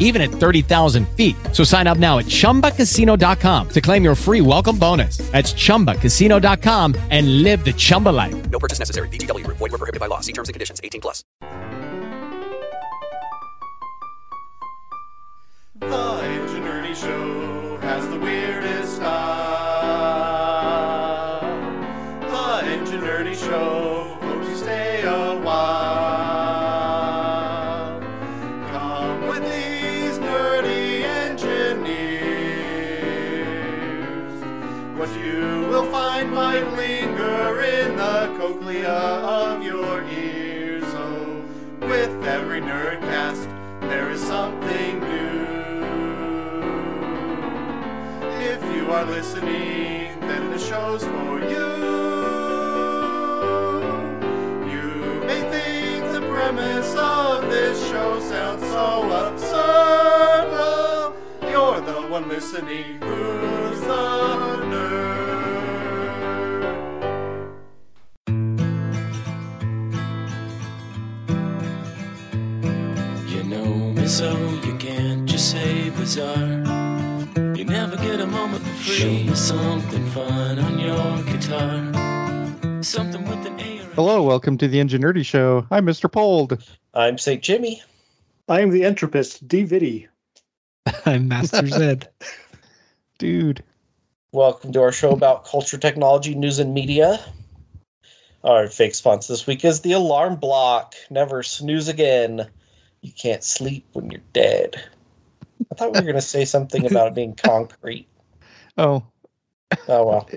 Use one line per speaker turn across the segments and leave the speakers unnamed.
even at 30,000 feet. So sign up now at chumbacasino.com to claim your free welcome bonus. That's chumbacasino.com and live the Chumba life.
No purchase necessary. VGW Group. Void were prohibited by law. See terms and conditions. 18 plus.
The Ingenuity Show has the weirdest every nerdcast, there is something new. If you are listening, then the show's for you. You may think the premise of this show sounds so absurd. Well, you're the one listening who's the nerd.
So you can't just say bizarre. You never get a moment for free. Show me something fun on your guitar. Something with an A
Hello, welcome to the Ingenuity Show. I'm Mr. Pold.
I'm St. Jimmy.
I am the entropist, D'Viddy.
I'm Master Zed.
Dude.
Welcome to our show about culture, technology, news, and media. Our fake sponsor this week is the Alarm Block. Never snooze again. You can't sleep when you're dead. I thought we were going to say something about it being concrete.
Oh,
Oh, well.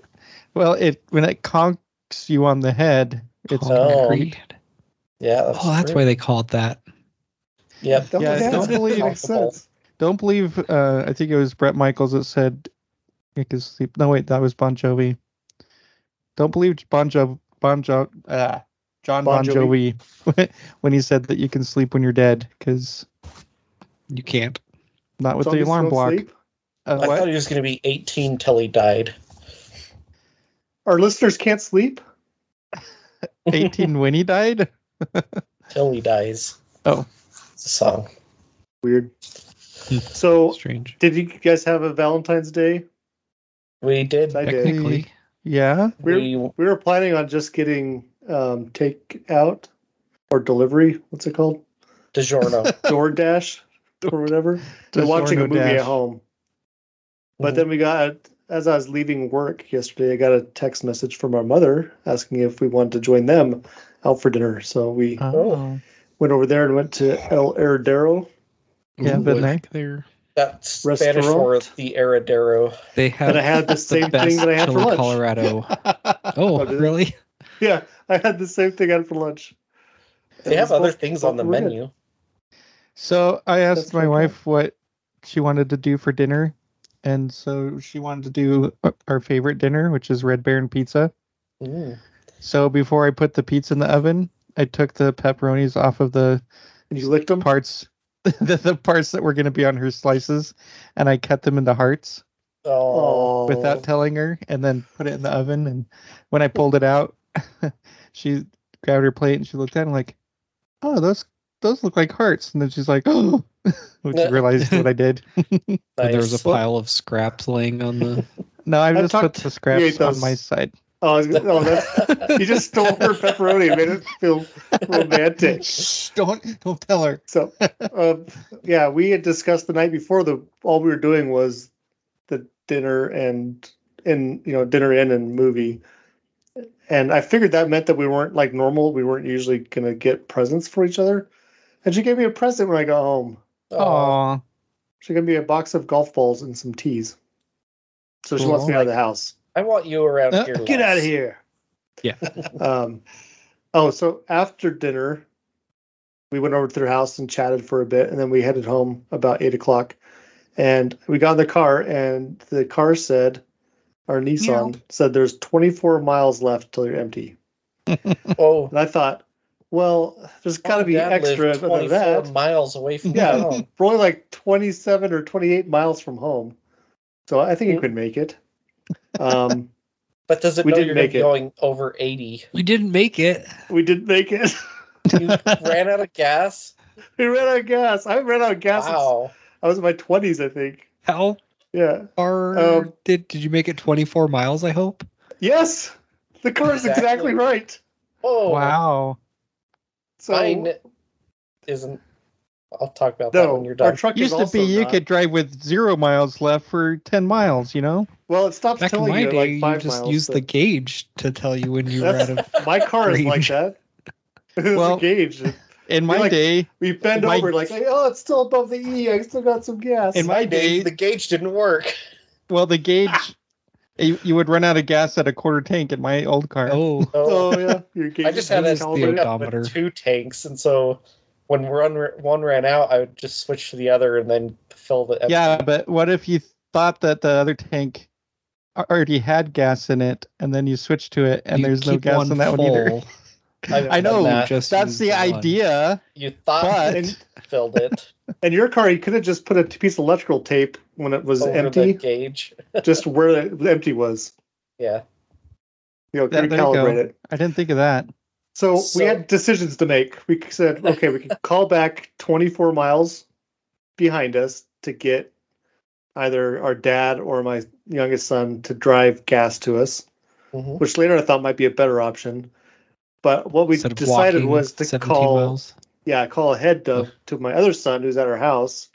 well, it when it conks you on the head, it's
Oh.
Concrete.
Yeah. That's
Oh, that's
true.
why they call it that.
Yep.
That
Yeah, don't
sense.
believe-
makes sense.
don't believe. Uh, I think it was Bret Michaels that said you can sleep. No, wait, that was Bon Jovi. Don't believe Bon Jovi. Bon Jovi. ah, John Bon,
Bon
Jovi when he said that you can sleep when you're dead because
You can't.
not with the alarm
don't
block.
sleep?
Uh,
I
what?
thought he was going to be 18 till he died.
Our listeners can't sleep.
18 when he died.
Till he dies.
Oh.
It's a song.
Weird. So,
Strange.
did you guys have a Valentine's Day?
We did.
I did.
Yeah.
We,
We,
we were planning on just getting um, take out or delivery. What's it called?
DiGiorno.
DoorDash or whatever. and watching a movie
Dash.
at home. But
Mhm.
then we got, as I was leaving work yesterday, I got a text message from our mother asking if we wanted to join them out for dinner. So we
Oh.
went over there and went to El Heredero.
Yeah,
Ooh,
been
I
there.
think They're,
That's Spanish for the Heredero.
they have
And I had the
the
same
best
thing that I had for lunch.
Colorado. Oh,
Oh,
really?
Yeah, I had the same thing I had for lunch.
They
It
have other
both-
things on the
both good.
menu.
So I asked
That's
my
okay.
wife what she wanted to do for dinner, and so she wanted to do uh, our favorite dinner, which is Red Baron Pizza.
Mm.
So before I put the pizza in the oven, I took the pepperonis off of the
And you licked them?
parts, the, the parts that were going to be on her slices, and I cut them into hearts
Oh,
without telling her, and then put it in the oven. And when I pulled it out, she grabbed her plate and she looked at it and like, "Oh, those those look like hearts." And then she's like, "Oh," when she realized what I did.
And there was a pile of scraps laying on the.
No, I
I
just put the scraps on my side.
Oh, I oh that's, you just stole her pepperoni and made it feel romantic.
Shh, don't don't tell her.
So, um, yeah, we had discussed the night before. The all we were doing was the dinner and and you know dinner in and movie, and I figured that meant that we weren't like normal. We weren't usually gonna get presents for each other, and she gave me a present when I got home.
Oh,
Aw,
She gave me a box of golf balls and some teas. So she wants me
Cool.
out of the house.
I want you around
Uh,
here.
Get out of here.
Yeah.
Um, oh, so after dinner, we went over to their house and chatted for a bit, and then we headed home about eight o'clock. And we got in the car, and the car said, our Nissan said, "There's 24 miles left till you're empty."
Oh,
And I thought, Well, there's got to be
and Dad
extra than
24
that.
miles away from
Yeah,
town.
we're only like 27 or 28 miles from home, so I think you
Mm.
could make it. Um,
But does it
We
know
didn't
you're gonna
make it.
going over 80?
We didn't make it.
we didn't make it.
You ran out of gas?
we ran out of gas. I ran out of gas. since
Wow.
I was in my 20s, I think.
How
Yeah.
far
Um,
did did you make it? Twenty four miles, I hope.
Yes, the car is exactly,
Exactly.
right.
Oh,
Wow.
So
Mine isn't. I'll talk about that when you're
our
done.
truck
Used
is
to
also
be you
not.
could drive with zero miles left for 10 miles, you know?
Well, it stops
Back in
telling
my
you
day,
like
you
five
just
miles.
used
so-
the gauge to tell you when you were out of.
my car is like that. It's
Well,
a gauge.
In my
like-
day,
We bend
my-
over like, oh, it's still above the E. I still got some gas.
in my
Day,
day,
the gauge didn't work.
well, the gauge, you, you would run out of gas at a quarter tank in my old car.
Oh,
oh yeah, your gauge.
I just had
is
a
the odometer.
two tanks, and so when one one ran out, I would just switch to the other and then fill the. empty.
Yeah, but what if you thought that the other tank already had gas in it, and then you switch to it, and
you
there's no gas in that one either?
full.
I've
I know.
that.
Just
That's
use
the
one.
idea.
You thought
But-
you filled it
And your car, you could have just put a piece of electrical tape when it was
over the
empty,
gauge.
just where the empty was.
Yeah.
You know,
There- there
recalibrate it.
I didn't think of that.
So,
So-
we had decisions to make. We said, okay, we could call back 24 miles behind us to get either our dad or my youngest son to drive gas to us,
Mhm.
which later I thought might be a better option. But what we
Instead
decided was to call,
miles.
yeah, call ahead to, to my other son who's at our house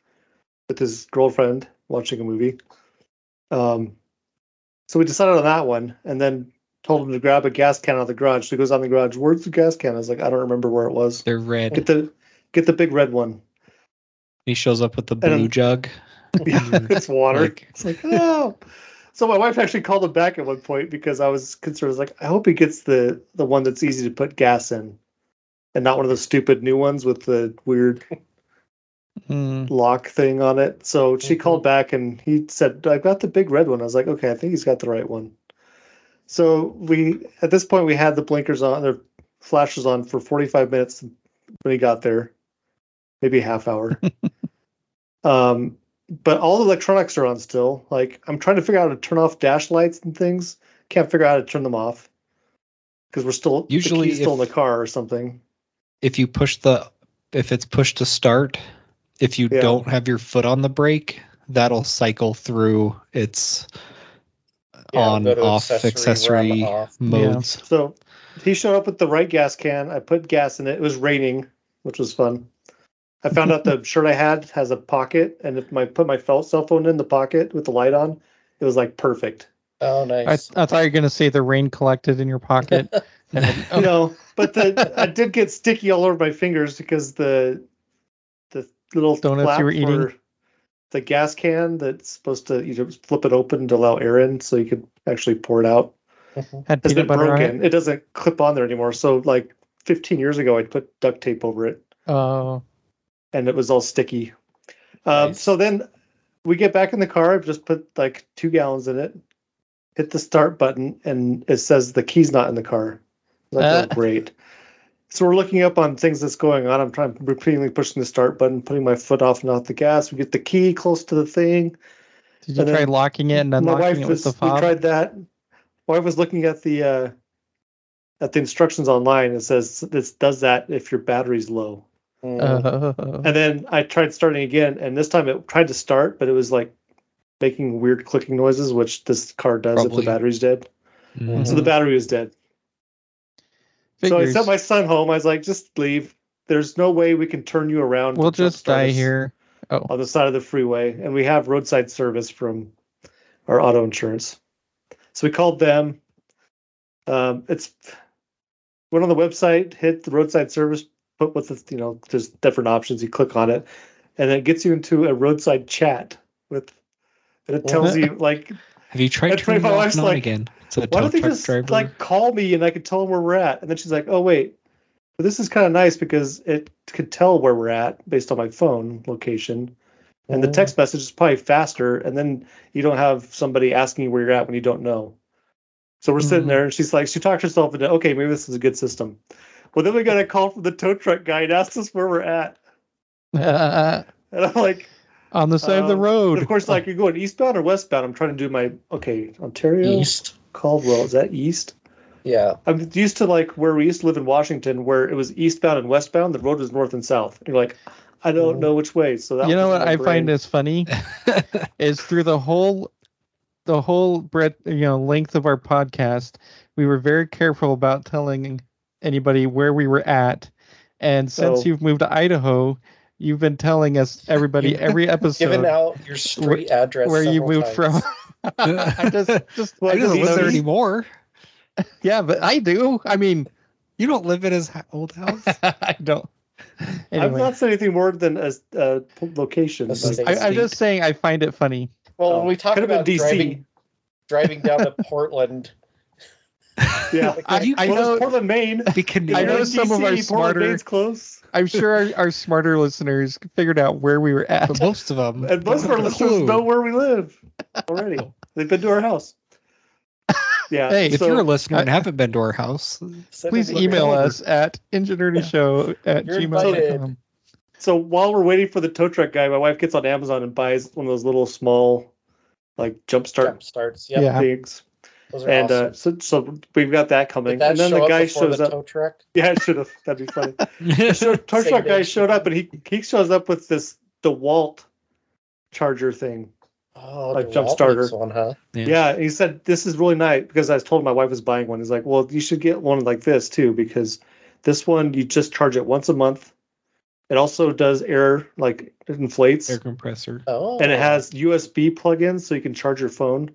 with his girlfriend watching a movie. Um, so we decided on that one, and then told him to grab a gas can out of the garage. So he goes on the garage. Where's the gas can? I was like, I don't remember where it was.
They're red.
Get the get the big red one.
He shows up with the blue
I'm-
jug.
Yeah, it's water.
Like-
it's like oh. So my wife actually called him back at one point because I was concerned. I was like, I hope he gets the the one that's easy to put gas in, and not one of those stupid new ones with the weird
Mm.
lock thing on it. So she
Mhm.
called back and he said, "I've got the big red one. I was like, okay, I think he's got the right one. So we, at this point, we had the blinkers on, the flashes on for 45 minutes when he got there, maybe a half hour. um, but all the electronics are on still. Like, I'm trying to figure out how to turn off dash lights and things. Can't figure out how to turn them off because we're still the
Usually
key's still in the car or something.
If you push the, if it's pushed to start, if you
Yeah.
don't have your foot on the brake, that'll cycle through its
Yeah,
on off
accessory,
accessory,
off.
modes.
So he showed up with the right gas can. I put gas in it. It was raining, which was fun. I found out the shirt I had has a pocket, and if I put my fel- cell phone in the pocket with the light on, it was like perfect.
Oh,
I,
nice.
I thought you were going to say the rain collected in your pocket. and then-
oh. You but the I did get sticky all over my fingers because the the little
Donuts
flap
you were eating?
the gas can that's supposed to you know flip it open to allow air in, so you could actually pour it out. Mm-hmm.
had
It's been
peanut butter on
broken.
it.
It doesn't clip on there anymore. So like 15 years ago, I'd put duct tape over it.
Oh,
and it was all sticky. Um,
Nice.
So then we get back in the car. I've just put like two gallons in it. Hit the start button, and it says the key's not in the car. Like, oh,
Uh.
great. So we're looking up on things that's going on. I'm trying repeatedly pushing the start button, putting my foot off and off the gas. We get the key close to the thing.
did you
And
try locking it and
My
unlocking
wife
it with
was.
the
We tried that. My wife was looking at the uh, at the instructions online. It says this does that if your battery's low.
Mm.
Oh.
And then I tried starting again, and this time it tried to start, but it was like making weird clicking noises, which this car does if the battery's dead.
Mhm.
So the battery was dead. So I sent my son home. I was like, just leave. There's no way we can turn you around.
we'll just
jumpstart
die
us
here.
on the side of the freeway, and we have roadside service from our auto insurance. So we called them. Um, it's went on the website, hit the roadside service, put what the you know, there's different options. You click on it, and it gets you into a roadside chat with, and it tells you like,
Have you tried turning
my wife's like,
again? A
why don't they just
driver.
like call me and I could tell them where we're at? And then she's like, oh wait, but this is kind of nice because it could tell where we're at based on my phone location. And the
Oh.
text message is probably faster, and then you don't have somebody asking you where you're at when you don't know. So we're sitting
Mhm.
there, and she's like, she talked herself into, okay, maybe this is a good system. Well, then we got a call from the tow truck guy and asked us where we're at. And I'm like, on
the side of the
um,
road.
Of course, like you're going eastbound or westbound. I'm trying to do my okay. Ontario,
East.
Caldwell. Is that east?
Yeah.
I'm used to like where we used to live in Washington, where it was eastbound and westbound. The road was north and south. And you're like, I don't know which way. So that
you know what I
brain.
find is funny is through the whole the whole breadth you know length of our podcast, we were very careful about telling anybody where we were at. And since
So-
you've moved to Idaho, you've been telling us everybody every episode
given out your street address
where you moved
times.
from. I just just
Well,
I don't live there anymore.
yeah, but I do. I mean,
You don't live in his old house.
I don't.
I've not said anything more than a, a location. Like.
I, I'm just saying I find it funny.
Well,
Oh,
when we oh. talk
could have been
about
DC.
driving, driving down to Portland,
yeah.
I, I know.
Portland, Maine.
Be
I know some of our
Portland,
smarter-
Maine's close.
I'm sure our, our smarter listeners figured out where we were at.
but most of them.
And most of our
don't have a
listeners
clue.
know where we live already. They've been to our house. Yeah.
Hey,
If you're a listener and haven't been to our house,
Please email us at ingenuityshow at
You're
gmail.com.
So while we're waiting for the tow truck guy, my wife gets on Amazon and buys one of those little small, like jump start
Jump starts. Yep.
Yeah.
things.
Those are
And
awesome.
uh, so, so we've got that coming.
That
And then the guy shows
the
up.
truck?
Yeah, it should have. That'd be funny. The show- tow truck guy
day.
showed up and he he shows up with this DeWalt charger thing.
Oh,
Like
the
jump starter.
one, huh?
Yeah.
Yeah, he said this is really nice because I was told my wife was buying one. He's like, well, you should get one like this too because this one you just charge it once a month. It also does air like it inflates
air compressor.
Oh,
and it has USB plug-ins so you can charge your phone.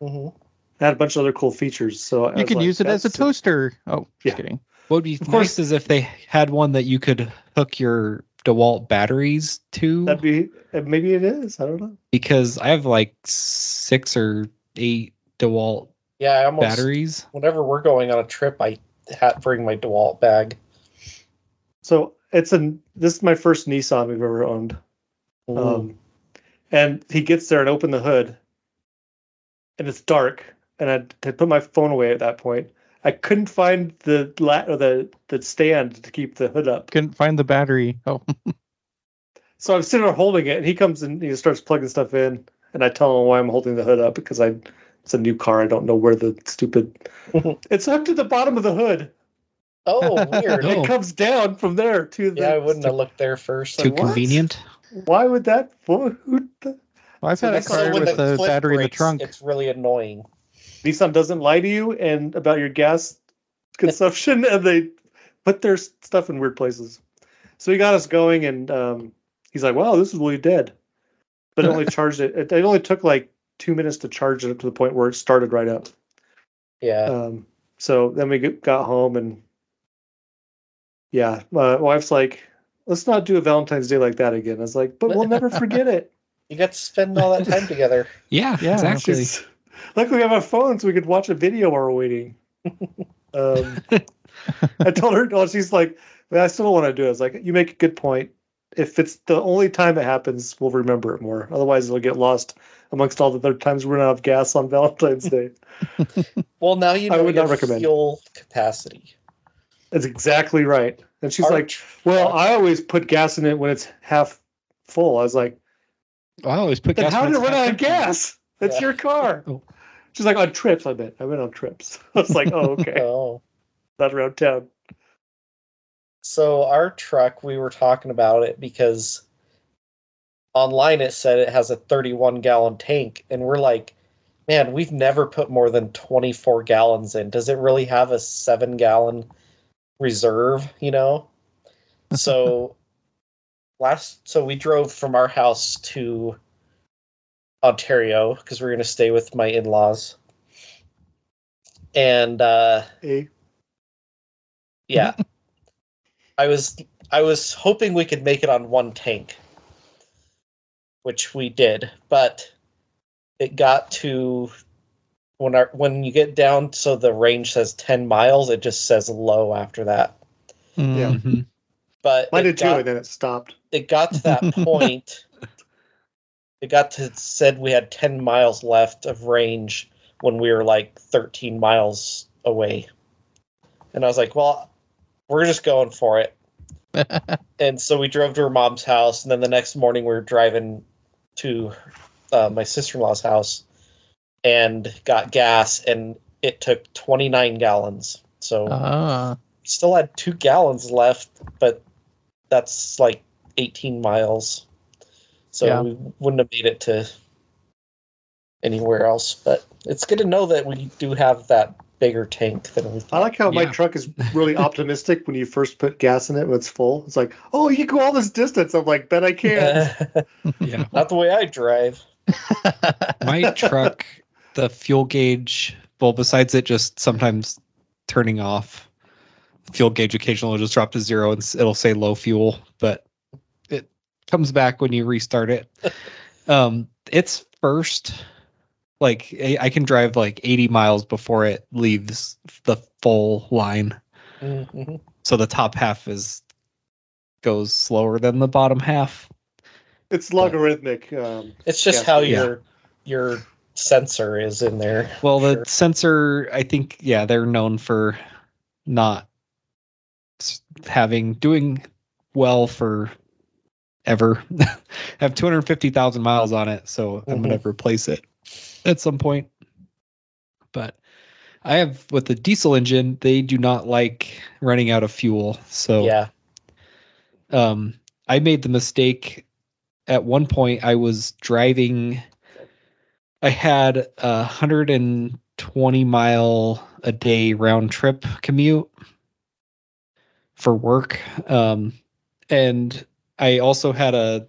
hmm
It had a bunch of other cool features. So
You can
like,
use it as a
that's-
toaster. Oh,
Yeah.
just kidding.
What would be
Of
nice
course.
is if they had one that you could hook your DeWalt batteries to,
That'd be uh, maybe it is. I don't know.
because I have like six or eight DeWalt
Yeah, I almost.
batteries.
Whenever we're going on a trip, I ha- bring my DeWalt bag.
So it's a this is my first Nissan we've ever owned. Um, and he gets there and open the hood, and it's dark. And I had put my phone away at that point. I couldn't find the la- or the the stand to keep the hood up.
Couldn't find the battery. Oh,
So I'm sitting there holding it, and he comes and he starts plugging stuff in. And I tell him why I'm holding the hood up because I it's a new car. I don't know where the stupid. it's up to the bottom of the hood.
oh, weird.
It comes down from there to the.
Yeah, I wouldn't have looked there first.
Too
what?
convenient.
Why would that? Who, who
well, I've had a car with the
clip
battery in the trunk.
It's really annoying.
Nissan doesn't lie to you and about your gas consumption, and they put their stuff in weird places. So he got us going, and um, he's like, "Wow, this is really dead," but it only charged it. It, it only took like two minutes to charge it up to the point where it started right up.
Yeah.
Um, so then we get, got home, and yeah, my wife's like, "Let's not do a Valentine's Day like that again." I was like, "But we'll never forget it."
you got to spend all that time together.
Yeah,
Yeah,
exactly.
She's- Luckily, we have our phone, so we could watch a video while we're waiting. Um, I told her, no, she's like, I still don't want to do it. I was like, you make a good point. If it's the only time it happens, we'll remember it more. Otherwise, it'll get lost amongst all the other times we run out of gas on Valentine's Day.
Well, now you
I
know
would
your
not recommend.
fuel capacity.
That's exactly right. And she's
Our
like, well, I always put gas in it when it's half full. I was like,
I always put
then
gas.
how did it run out of
empty.
gas? That's
Yeah.
your car.
Oh.
She's like, on trips, I bet. I went on trips. I was like, oh, okay.
Oh.
Not around town.
So our truck, we were talking about it because online it said it has a 31 gallon tank, and we're like, man, we've never put more than 24 gallons in. Does it really have a seven gallon reserve? You know. So last, so we drove from our house to Ontario because we are going to stay with my in laws, and uh,
Hey,
yeah. I was I was hoping we could make it on one tank. Which we did, but it got to when our when you get down so the range says 10 miles, it just says low after that.
Yeah.
Mhm.
But
Mine
it
did too, and then it stopped.
it got to that point. It got to said we had 10 miles left of range when we were like 13 miles away. And I was like, well, we're just going for it. and so we drove to her mom's house, and then the next morning we were driving to uh, my sister in law's house and got gas, and it took 29 gallons. So we still had two gallons left, but that's like 18 miles. So
Yeah.
we wouldn't have made it to anywhere else. But it's good to know that we do have that bigger tank than we thought.
I like how my truck is really optimistic when you first put gas in it when it's full. It's like, oh, you go all this distance. I'm like, bet I can.
Yeah.
Not the way I drive.
My truck, the fuel gauge, well, besides it just sometimes turning off, fuel gauge occasionally will just drop to zero and it'll say low fuel, but it comes back when you restart it. um, it's first, like I I can drive like 80 miles before it leaves the full line.
Mhm.
So the top half is goes slower than the bottom half.
It's logarithmic. Um,
It's just
Yes,
how
yeah.
your your sensor is in there.
Well, the
Sure.
sensor, I think, yeah, they're known for not having doing well for ever. have 250,000 miles on it, so I'm going to replace it at some point. But I have with the diesel engine, they do not like running out of fuel. So
Yeah.
um, I made the mistake at one point. I was driving. I had a hundred and twenty mile a day round trip commute for work, um, and I also had a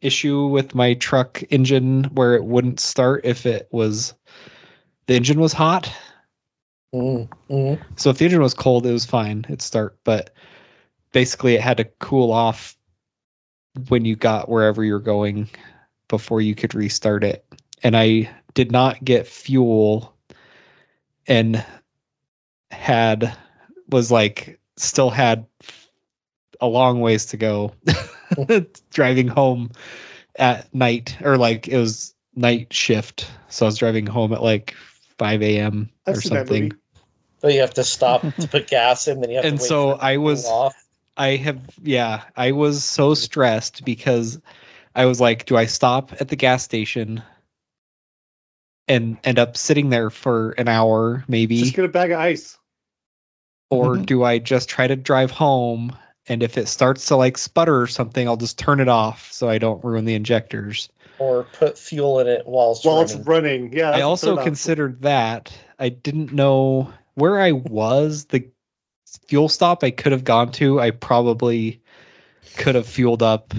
issue with my truck engine where it wouldn't start if it was the engine was hot.
Mm, mm.
So if the engine was cold, it was fine. It'd start, but basically it had to cool off when you got wherever you're going before you could restart it. And I did not get fuel and had was like still had a long ways to go driving home at night or like it was night shift. So I was driving home at like 5 a.m. Or something.
movie.
But you have to stop to put gas in, then you have
And
to wait
so
for
I was-
off.
I have, yeah, I was so stressed because I was like, do I stop at the gas station and end up sitting there for an hour, maybe?
Just get a bag of ice.
or mm-hmm. do I just try to drive home? And if it starts to like sputter or something, I'll just turn it off so I don't ruin the injectors.
or put fuel in it while it's
While
running.
it's running. Yeah.
I also considered that. I didn't know where I was. The fuel stop I could have gone to, I probably could have fueled up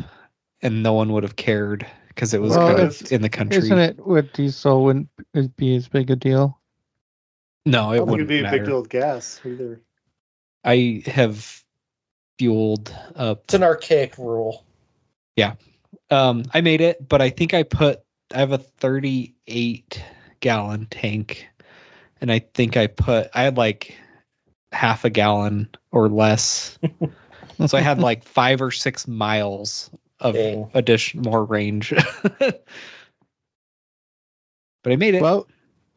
and no one would have cared because it was
Well,
kind of in the country.
isn't it with diesel wouldn't it be as big a deal?
No, it wouldn't
it'd be a big deal with gas either.
I have fueled up.
It's an archaic rule. Yeah.
Um, I made it, but I think I put. I have a 38 gallon tank, and I think I put. I had like half a gallon or less, so I had like five or six miles of
Dang.
addition more range. but I made it.
Well,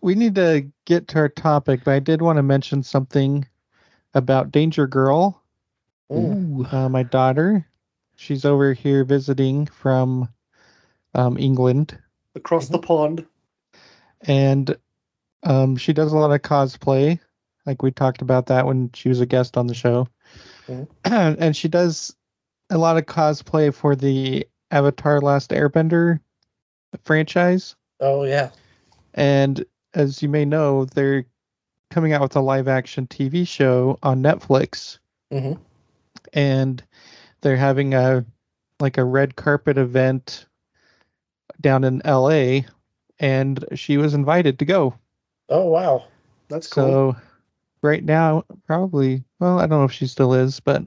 we need to get to our topic, but I did want to mention something about Danger Girl.
Ooh.
uh, my daughter. She's over here visiting from um, England,
Across the pond.
and um, she does a lot of cosplay. Like we talked about that when she was a guest on the show,
Mhm.
and she does a lot of cosplay for the Avatar: Last Airbender franchise.
Oh yeah.
And as you may know, they're coming out with a live action TV show on Netflix.
Mhm.
And they're having a like a red carpet event down in LA and she was invited to go.
Oh wow.
That's cool.
So right now probably well, I don't know if she still is, but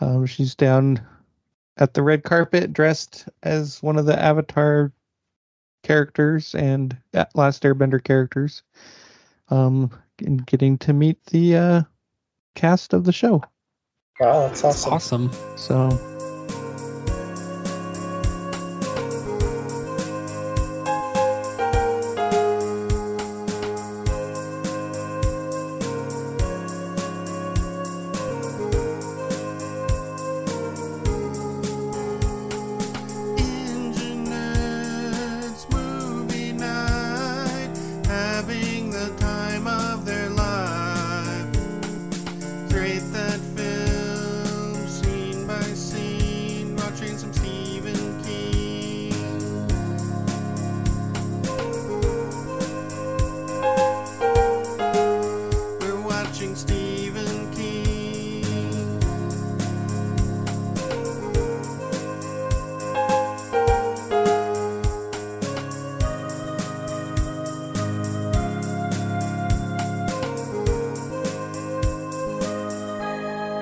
um she's down at the red carpet dressed as one of the Avatar characters and Last Airbender characters. Um, and getting to meet the uh, cast of the show.
Wow, that's awesome.
awesome.
So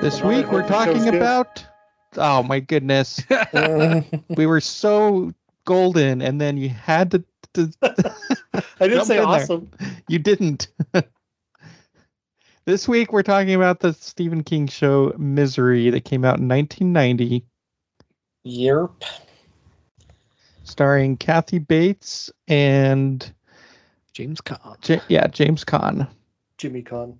This week we're talking about. Oh my goodness, we were so golden, and then you had to. to
I didn't say
in there.
awesome.
you didn't. this week we're talking about the Stephen King show Misery that came out in 1990,
Yerp.
starring Kathy Bates and
James Caan.
J- yeah James Caan.
Jimmy Con.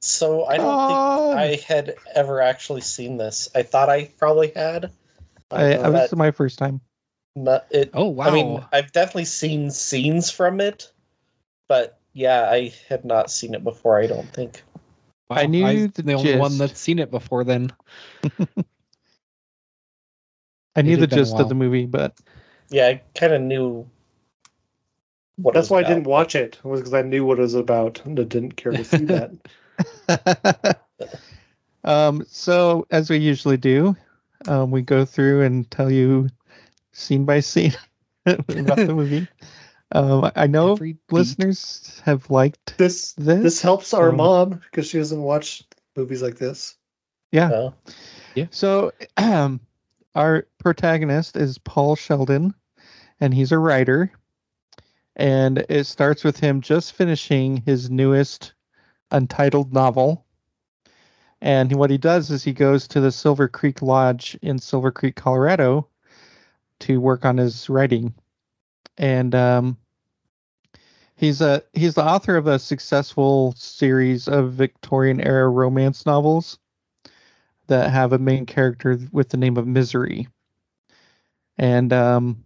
So I don't
God.
think um, I had ever actually seen this. I thought I probably had.
I, I um, was
But
my first time.
not- it,
Oh wow!
I mean, I've definitely seen scenes from it, but yeah, I had not seen it before. I don't think.
Wow,
I knew
I'm
the
the only one that's seen it before. Then
I knew the
had been a
gist of the movie, but
Yeah, I kind of knew. What
That's
was
why I didn't watch it. Was because I knew what it was about and I didn't care to see that.
um, so as we usually do, um, we go through and tell you scene by scene about the movie. Um, I know
Every beat.
listeners have liked
This
this.
this helps our
so-
mom because she doesn't watch movies like this.
Yeah, yeah.
So, um, our protagonist is Paul Sheldon, and he's a writer. And it starts with him just finishing his newest untitled novel. And what he does is he goes to the Silver Creek Lodge in Silver Creek, Colorado, to work on his writing. And um, he's a he's the author of a successful series of Victorian era romance novels that have a main character with the name of Misery. And um,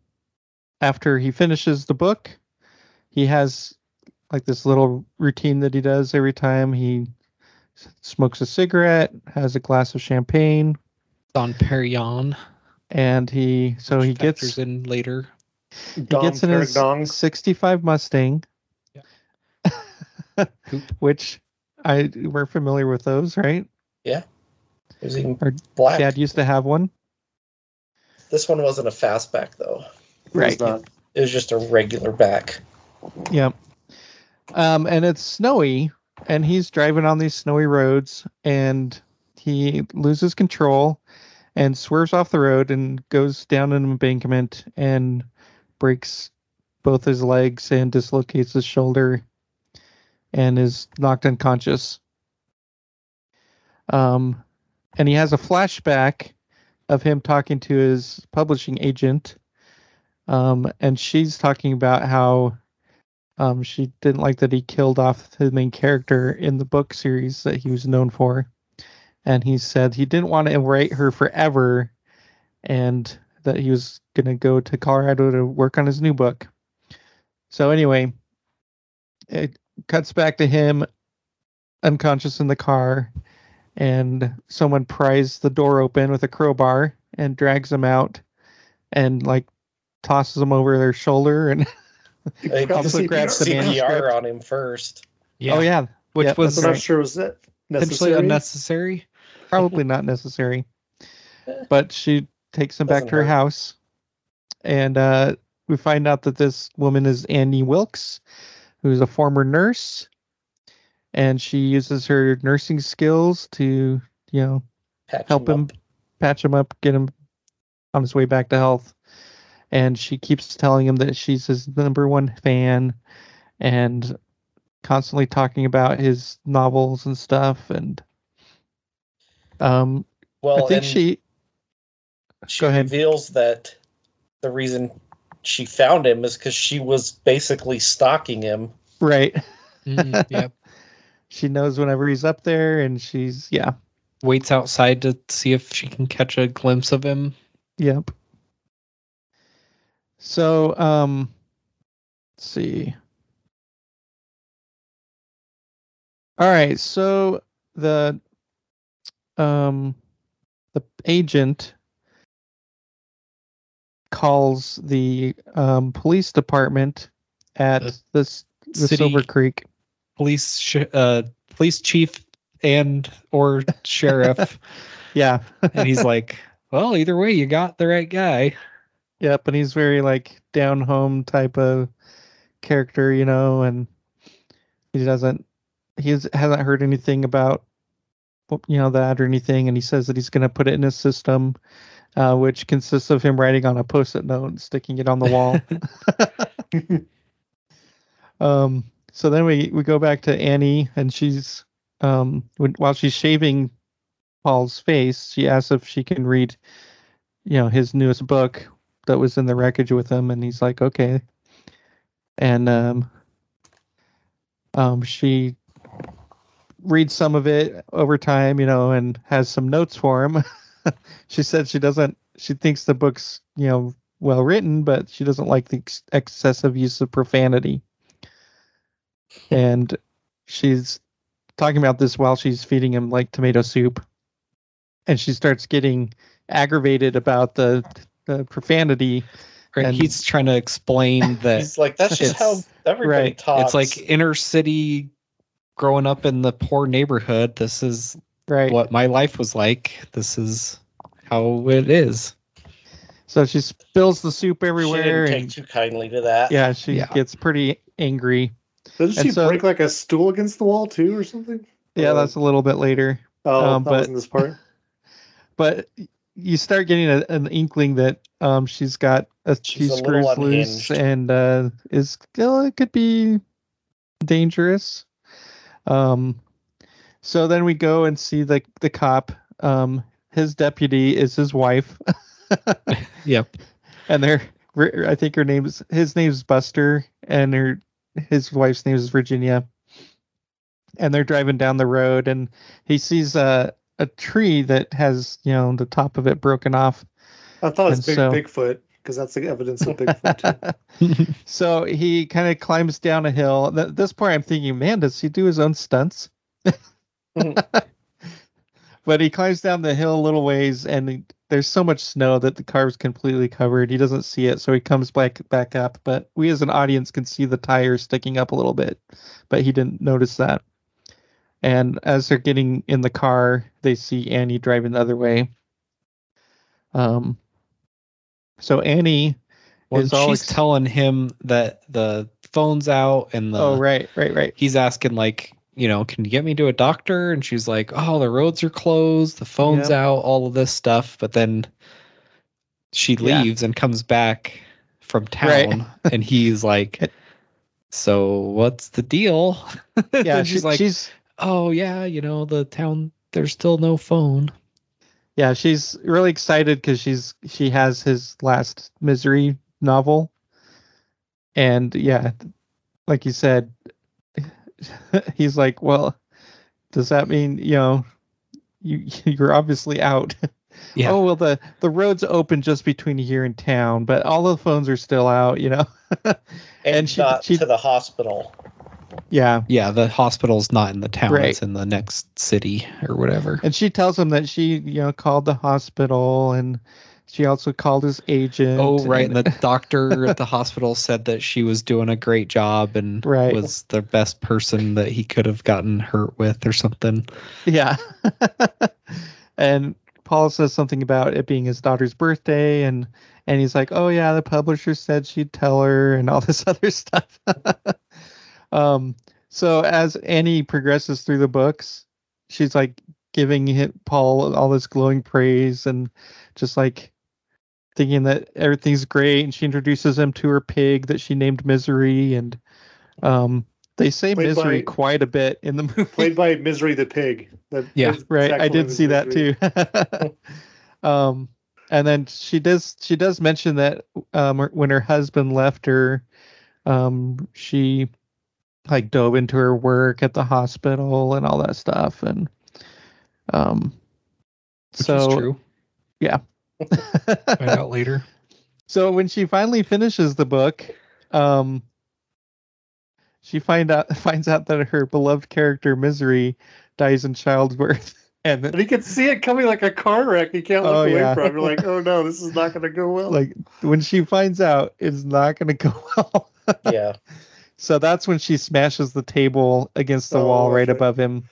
after he finishes the book, he has like this little routine that he does every time he smokes a cigarette, has a glass of champagne,
Don Perignon.
and he so he gets
in later.
he
Dom
gets in his
Perignon.
65 Mustang,
Coupe.
which I we're familiar with those, right?
It was even
Or
black.
Dad used to have one,
This one wasn't a fastback though.
It was not.
It was just a regular back.
Yep. Um, and it's snowy, and he's driving on these snowy roads, and he loses control and swerves off the road and goes down an embankment and breaks both his legs and dislocates his shoulder and is knocked unconscious. Um, and he has a flashback of him talking to his publishing agent. Um, and she's talking about how um, she didn't like that he killed off the main character in the book series that he was known for. And he said he didn't want to write her forever and that he was going to go to Colorado to work on his new book. So, anyway, it cuts back to him unconscious in the car, and someone pries the door open with a crowbar and drags him out and, like, tosses him over their shoulder and
They
Also
did
grabs the
CPR
manuscript.
on him first.
Yeah,
oh yeah
which
Yep,
was
I'm not sure was that
potentially unnecessary.
probably not necessary.
Eh.
But she takes him back
Doesn't
to her
hurt.
house, and uh, we find out that this woman is Annie Wilkes, who's a former nurse, and she uses her nursing skills to, you know,
Patch
help him
up.
patch him up, get him on his way back to health. And she keeps telling him that she's his number one fan and constantly talking about his novels and stuff. And um,
Well,
I think she,
she
go ahead.
reveals that the reason she found him is because she was basically stalking him.
right,
Mm, yep.
she knows whenever he's up there, and she's, yeah,
Waits outside to see if she can catch a glimpse of him.
Yep. So, um, let's see. All right, so the um the agent calls the um police department at
The
this the Silver Creek.
Police, sh- uh, police chief, and or sheriff,
Yeah.
and he's like, "Well, either way, you got the right guy."
Yep, and he's very like down home type of character, you know, and he doesn't he has- hasn't heard anything about you know that or anything, and he says that he's going to put it in his system, uh, which consists of him writing on a post-it note and sticking it on the wall. um, so then we we go back to Annie, and she's um, when, while she's shaving Paul's face, she asks if she can read, you know, his newest book that was in the wreckage with him, and he's like, okay. And um, um, she reads some of it over time, you know, and has some notes for him. she said she doesn't. She thinks the book's, you know, well written, but she doesn't like the ex- excessive use of profanity. And she's talking about this while she's feeding him like tomato soup, and she starts getting aggravated about the the profanity.
Right,
And-
he's trying to explain that
He's like, that's just how everybody
right.
talks.
it's like inner city growing up in the poor neighborhood. This is
Right.
what my life was like. This is how it is.
So she spills the soup
she
everywhere,
didn't take
and
too kindly to that.
yeah, she
Yeah.
gets pretty angry.
Doesn't
And
she
so-
break like a stool against the wall too, or something?
Yeah,
Uh,
that's a little bit later.
Oh,
um,
that
but-
wasn't this part.
but you start getting a, an inkling that um she's got a
She's
few
a
screws loose and uh is well, it could be dangerous. Um so then we go and see the the cop. Um his deputy is his wife.
Yep.
and they're i think her name's his name's buster and her his wife's name is virginia. And they're driving down the road and he sees a a tree that has you know the top of it broken off.
I thought it was big
so-
Bigfoot because that's the evidence of Bigfoot.
So he kind of climbs down a hill. At this point i'm thinking man does he do his own stunts? Mm-hmm. But he climbs down the hill a little ways and he- there's so much snow that the car's completely covered. He doesn't see it so he comes back back up. But we as an audience can see the tires sticking up a little bit. But he didn't notice that and as they're getting in the car they see annie driving the other way um so annie
When
is
she's telling him that the phone's out and the
oh right right right
he's asking like, you know, can you get me to a doctor? And she's like, oh, the roads are closed, the phone's out, all of this stuff. But then she
Yeah.
leaves and comes back from
Right.
town, and he's like, so what's the deal?
yeah
And
she-
she's like,
she's
oh yeah, you know, the town there's still no phone.
yeah she's really excited because she's she has his last misery novel and yeah like you said he's like well does that mean you know you you're obviously out
Yeah.
oh well the the road's open just between here and town but all the phones are still out you know
and,
And she-
not
she-
to the hospital.
Yeah
Yeah, the hospital's not in the town;
Right.
it's in the next city or whatever.
and she tells him that she you know called the hospital and she also called his agent
Oh, right. And
and-
the doctor at the hospital said that she was doing a great job and
Right.
was the best person that he could have gotten hurt with or something.
Yeah. and Paul says something about it being his daughter's birthday and and he's like, "Oh yeah, the publisher said she'd tell her and all this other stuff." um so as Annie progresses through the books, she's like giving him, Paul all this glowing praise and just like thinking that everything's great and she introduces him to her pig that she named Misery and um they say
Played
misery
by-
quite a bit in the movie.
Played by Misery the pig. The-
Yeah.
right i did see that too um and then she does she does mention that um when her husband left her um she like dove into her work at the hospital and all that stuff and um
Which
so
is true.
yeah
Find out later.
so when she finally finishes the book um she find out finds out that her beloved character misery dies in childbirth and
And he can see it coming like a car wreck. He can't look
Oh,
away
yeah.
from it. You're like, oh no, this is not going to go well.
like when she finds out it's not going to go well
Yeah.
So that's when she smashes the table against the
Oh,
wall right above him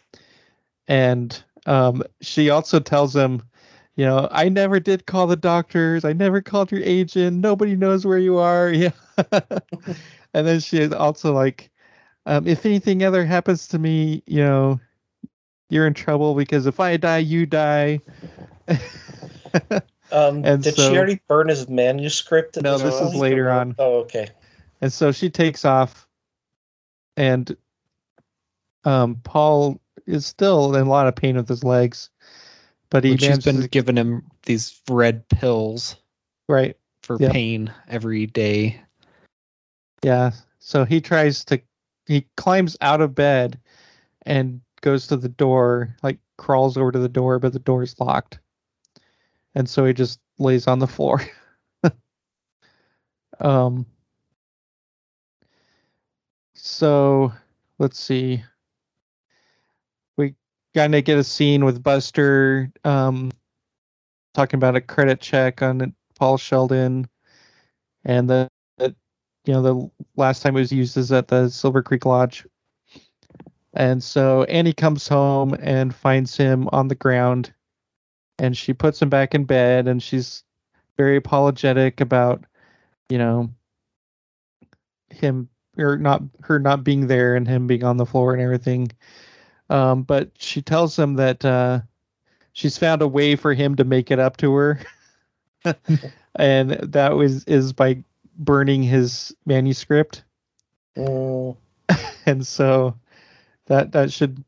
and um she also tells him you know i never did call the doctors i never called your agent nobody knows where you are yeah and then she is also like um if anything ever happens to me you know you're in trouble because if I die, you die.
Um,
And
did
so-
she already burn his manuscript?
No, this is later on.
Oh, okay.
And so she takes off, and um, Paul is still in a lot of pain with his legs, but he manages
been
to-
giving him these red pills
right.
for
Yep.
pain every day.
Yeah. So he tries to, he climbs out of bed and goes to the door, like crawls over to the door, but the door's locked. And so he just lays on the floor. um, so let's see. We kind of get a scene with Buster um, talking about a credit check on Paul Sheldon and the, you know the last time it was used is at the Silver Creek Lodge. And so Annie comes home and finds him on the ground and she puts him back in bed and she's very apologetic about you know him or not her not being there and him being on the floor and everything. Um, but she tells him that uh, she's found a way for him to make it up to her. and that was is by burning his manuscript
Mm,
and so that that should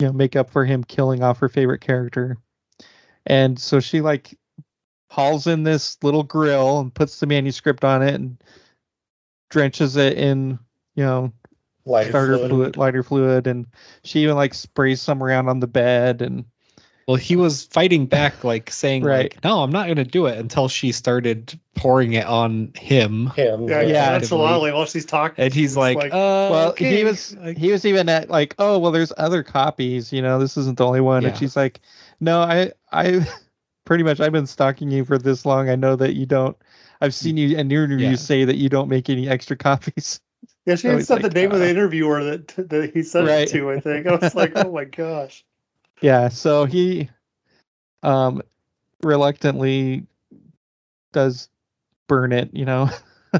you know make up for him killing off her favorite character and so she like hauls in this little grill and puts the manuscript on it and drenches it in you know
lighter
starter
fluid.
fluid. lighter fluid and she even like sprays some around on the bed and
Well, he was fighting back, like saying,
Right.
like, "No, I'm not going to do it," until she started pouring it on him.
Him.
Yeah,
Yeah.
yeah. nonchalantly while she's talking.
And he's
it's
like, "Uh,
well
okay."
he was he was even at like oh well there's other copies you know this isn't the only one and she's like no i i pretty much i've been stalking you for this long i know that you don't i've seen you in your interviews
Yeah.
say that you don't make any extra copies
yeah, she
so
had
he's
said the
like,
name of the
uh,
interviewer that that he sent
Right.
it to. I think I was like, oh my gosh.
yeah so he um reluctantly does burn it you know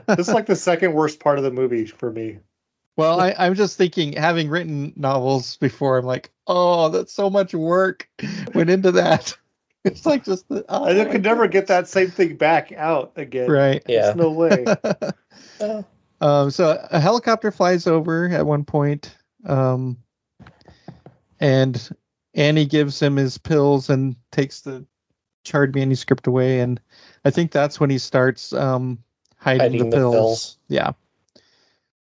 This is like the second worst part of the movie for me.
well I, i'm just thinking having written novels before i'm like oh that's so much work went into that it's like just the, oh
I
my
could never get that same thing back out again.
right
Yeah.
There's no way.
Oh,
Um, so a helicopter flies over at one point, um, and Annie gives him his pills and takes the charred manuscript away. And I think that's when he starts um, hiding,
hiding
the,
the
pills.
pills.
Yeah.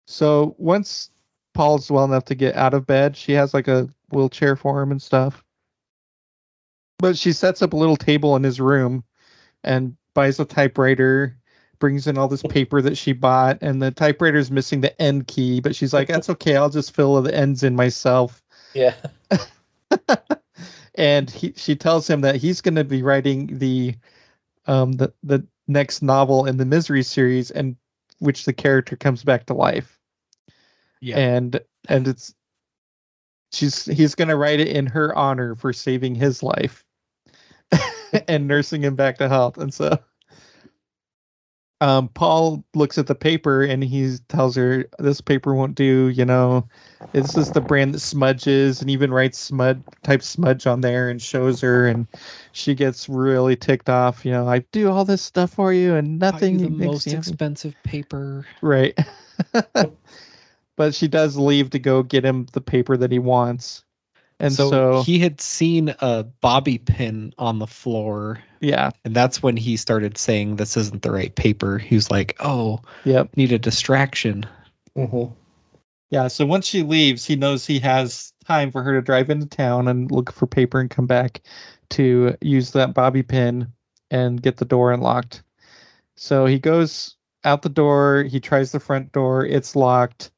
So once Paul's well enough to get out of bed, she has like a wheelchair for him and stuff. But she sets up a little table in his room and buys a typewriter, brings in all this paper that she bought, and the typewriter's missing the end key, but she's like, That's okay, I'll just fill the ends in myself.
Yeah.
and he, she tells him that he's going to be writing the um the the next novel in the misery series and which the character comes back to life
yeah.
and and it's she's he's going to write it in her honor for saving his life and nursing him back to health and so um paul looks at the paper and he tells her this paper won't do you know this is the brand that smudges and even writes smud type smudge on there and shows her and she gets really ticked off you know i do all this stuff for you and nothing
you the most
you happy."
expensive paper.
Right. but she does leave to go get him the paper that he wants. And
so,
so,
he had seen a bobby pin on the floor,
yeah,
and that's when he started saying, "This isn't the right paper." He was like, "Oh,
yep.
need a distraction."
hmm
Yeah, so once she leaves, he knows he has time for her to drive into town and look for paper and come back to use that bobby pin and get the door unlocked. So he goes out the door, he tries the front door, it's locked.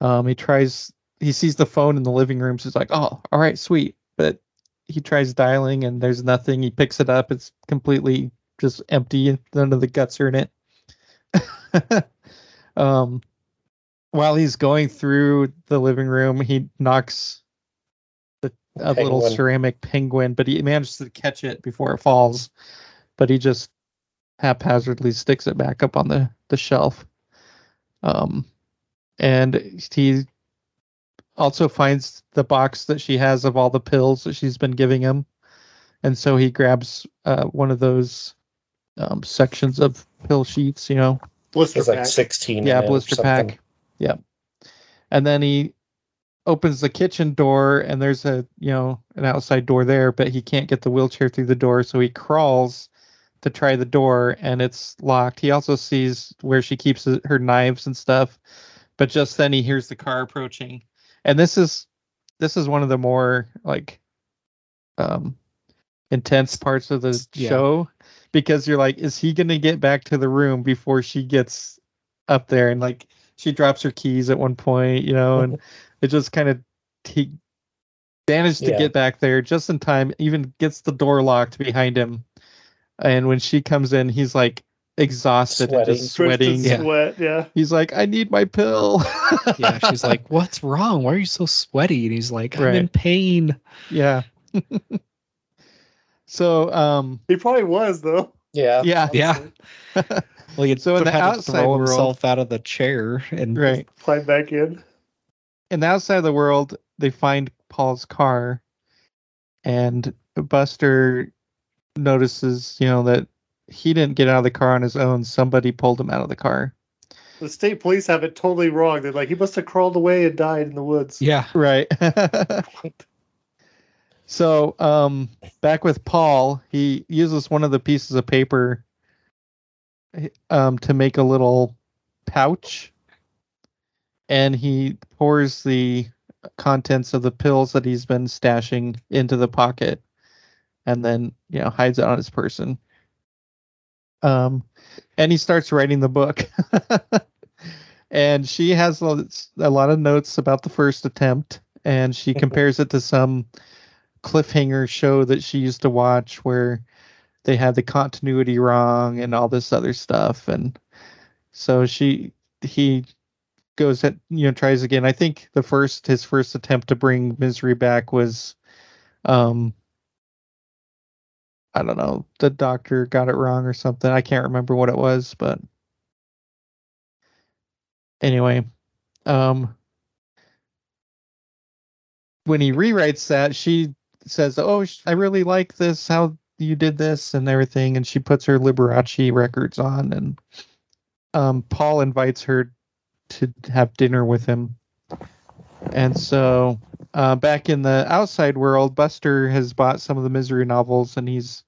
Um he tries he sees the phone in the living room, so he's like, "Oh, all right, sweet." But he tries dialing and there's nothing. He picks it up, it's completely just empty, none of the guts are in it. um while he's going through the living room, he knocks the, a little ceramic penguin, but he manages to catch it before it falls. But he just haphazardly sticks it back up on the, the shelf. Um, and he also finds the box that she has of all the pills that she's been giving him, and so he grabs uh, one of those um, sections of pill sheets. You know,
Blister
It's like
pack.
16.
yeah,
in it or
blister pack. Yeah, And then he opens the kitchen door, and there's a you know an outside door there, but he can't get the wheelchair through the door, so he crawls to try the door, and it's locked. He also sees where she keeps her- her knives and stuff, but just then he hears the car approaching, and this is this is one of the more like um intense parts of the
Yeah.
show because you're like is he going to get back to the room before she gets up there and like she drops her keys at one point you know and it just kind of he managed to
Yeah.
get back there just in time even gets the door locked behind him and when she comes in he's like exhausted and just sweating
Yeah.
Sweat. Yeah.
he's like i need my pill
Yeah, she's like, "What's wrong? Why are you so sweaty?" And he's like, "I'm in pain."
yeah so um
He probably was though.
Yeah.
yeah
Yeah. Well, he
So in the
had to
outside
throw
world-
himself out of the chair, and
right
Climb back in.
in the outside of the world, they find Paul's car, and Buster notices, you know, that he didn't get out of the car on his own. Somebody pulled him out of the car.
The state police have it totally wrong. They're like, he must have crawled away and died in the woods.
yeah,
Right. so, um, back with Paul, he uses one of the pieces of paper um, to make a little pouch, and he pours the contents of the pills that he's been stashing into the pocket, and then you know hides it on his person. Um, and he starts writing the book. and she has a lot of notes about the first attempt and she compares it to some cliffhanger show that she used to watch where they had the continuity wrong and all this other stuff. And so she he goes at you know tries again. I think the first his first attempt to bring misery back was um i don't know the doctor got it wrong or something i can't remember what it was but anyway um when he rewrites that she says oh i really like this how you did this and everything and she puts her liberace records on and um paul invites her to have dinner with him. And so uh back in the outside world buster has bought some of the misery novels and he's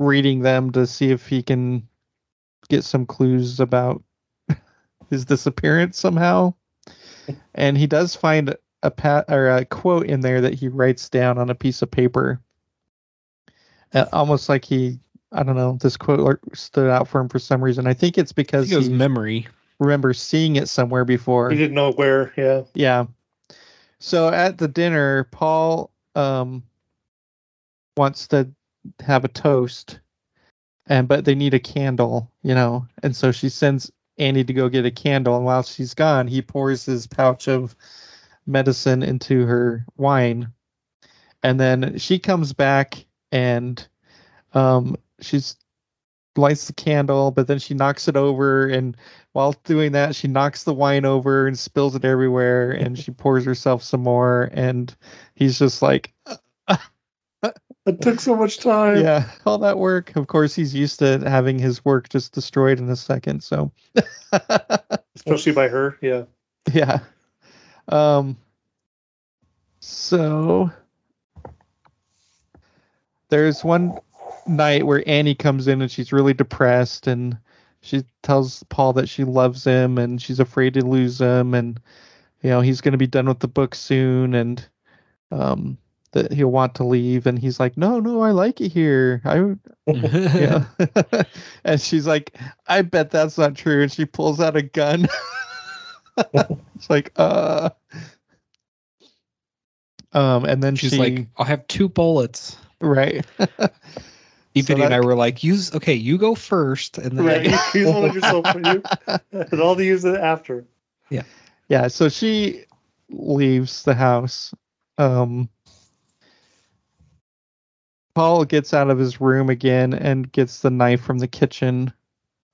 reading them to see if he can get some clues about his disappearance somehow and he does find a pat or a quote in there that he writes down on a piece of paper uh, almost like he i don't know this quote stood out for him for some reason i think it's because
think it was
he
memory.
Remember seeing it somewhere before
He didn't know where. Yeah.
yeah. So at the dinner, Paul um wants to have a toast, and but they need a candle, you know, and so she sends Annie to go get a candle, and while she's gone, he pours his pouch of medicine into her wine, and then she comes back and um she's lights the candle, but then she knocks it over and while doing that, she knocks the wine over and spills it everywhere, and she pours herself some more. And he's just like,
It took so much time.
"Yeah, all that work." Of course, he's used to having his work just destroyed in a second. So,
Especially by her. Yeah.
yeah. Um. So there's one night where Annie comes in and she's really depressed and she tells Paul that she loves him and she's afraid to lose him and you know he's going to be done with the book soon and um that he'll want to leave and he's like no no I like it here I yeah and she's like I bet that's not true and she pulls out a gun it's like uh um and then
She's
she
like, "I'll have two bullets."
right
Evie and I were like, "Use okay, you go first, and then
Right. Use one of yourself for you. And all to use it after.
Yeah, yeah so she leaves the house um paul gets out of his room again and gets the knife from the kitchen.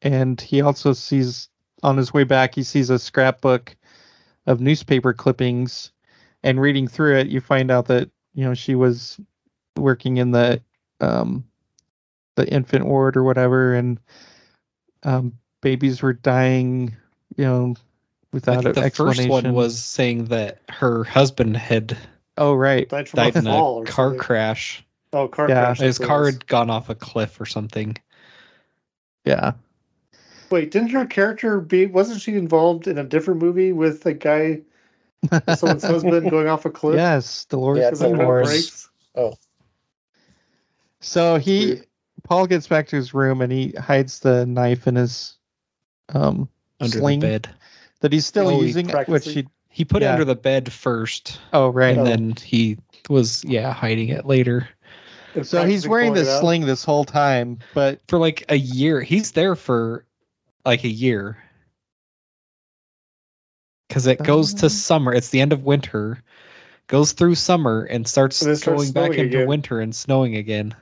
And he also sees on his way back he sees a scrapbook of newspaper clippings. And reading through it, you find out that you know she was working in the um, the infant ward or whatever, and um, babies were dying, you know,
I
without
think
an
the first one was saying that her husband had
oh right,
Died from
died
a
in
fall
a car
something.
crash.
Oh, car
Yeah.
crash.
His
that's what it
car had gone off a cliff or something.
yeah.
Wait, didn't her character be? Wasn't she involved in a different movie with a guy, someone's husband going off a cliff?
Yes, Dolores
Yeah,
of
it's
the
a
The car
North.
breaks.
So he
Weird.
Paul gets back to his room and he hides the knife in his um
Under
sling
the bed.
that he's still
Oh, he's
using, which
practicing.
he
He put it under the bed first,
oh right.
and then he was yeah hiding it later
And
So he's wearing this
out.
sling this whole time, but
for like a year. He's there for like a year because it goes to summer. It's the end of winter, goes through summer, and starts
And
going back
snowing
into
again.
winter and snowing again.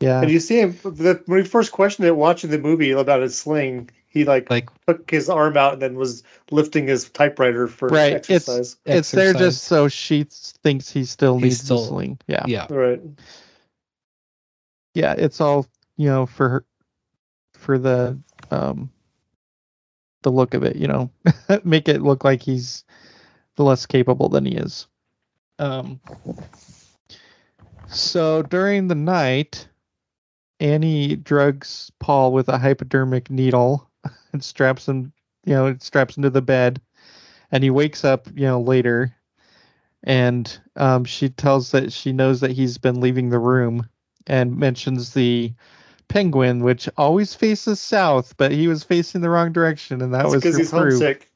yeah.
And you see him the, when we first questioned it watching the movie about his sling. He like
Like
took his arm out and then was lifting his typewriter for
Right, it's-
exercise.
it's there
exercise.
just so she thinks he still
He's
needs
still-
the sling. Yeah.
yeah.
Right.
Yeah, it's all, you know, for her for the um the look of it, you know. Make it look like he's the less capable than he is. Um so during the night Annie drugs Paul with a hypodermic needle and straps him, you know, it straps him to the bed and he wakes up, you know, later and um, she tells that she knows that he's been leaving the room and mentions the penguin, which always faces south, but he was facing the wrong direction, and that was
because he's
proof.
homesick.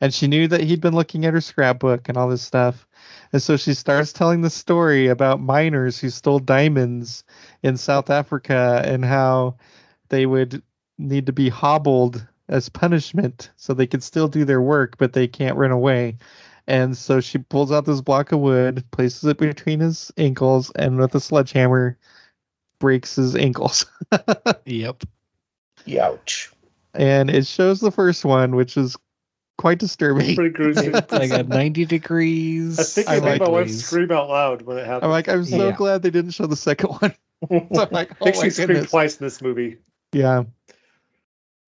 And she knew that he'd been looking at her scrapbook and all this stuff. And so she starts telling the story about miners who stole diamonds in South Africa and how they would need to be hobbled as punishment so they can still do their work, but they can't run away. And so she pulls out this block of wood, places it between his ankles, and with a sledgehammer breaks his ankles.
Yep.
Ouch.
and it shows the first one, which is quite disturbing.
Pretty gruesome.
like a 90 degrees.
I think I,
I
made
like
my wife scream out loud when it happened.
I'm like, I'm so
Yeah.
glad they didn't show the second one. So I'm like, oh
I
oh
think
my
she screamed twice in this movie.
Yeah.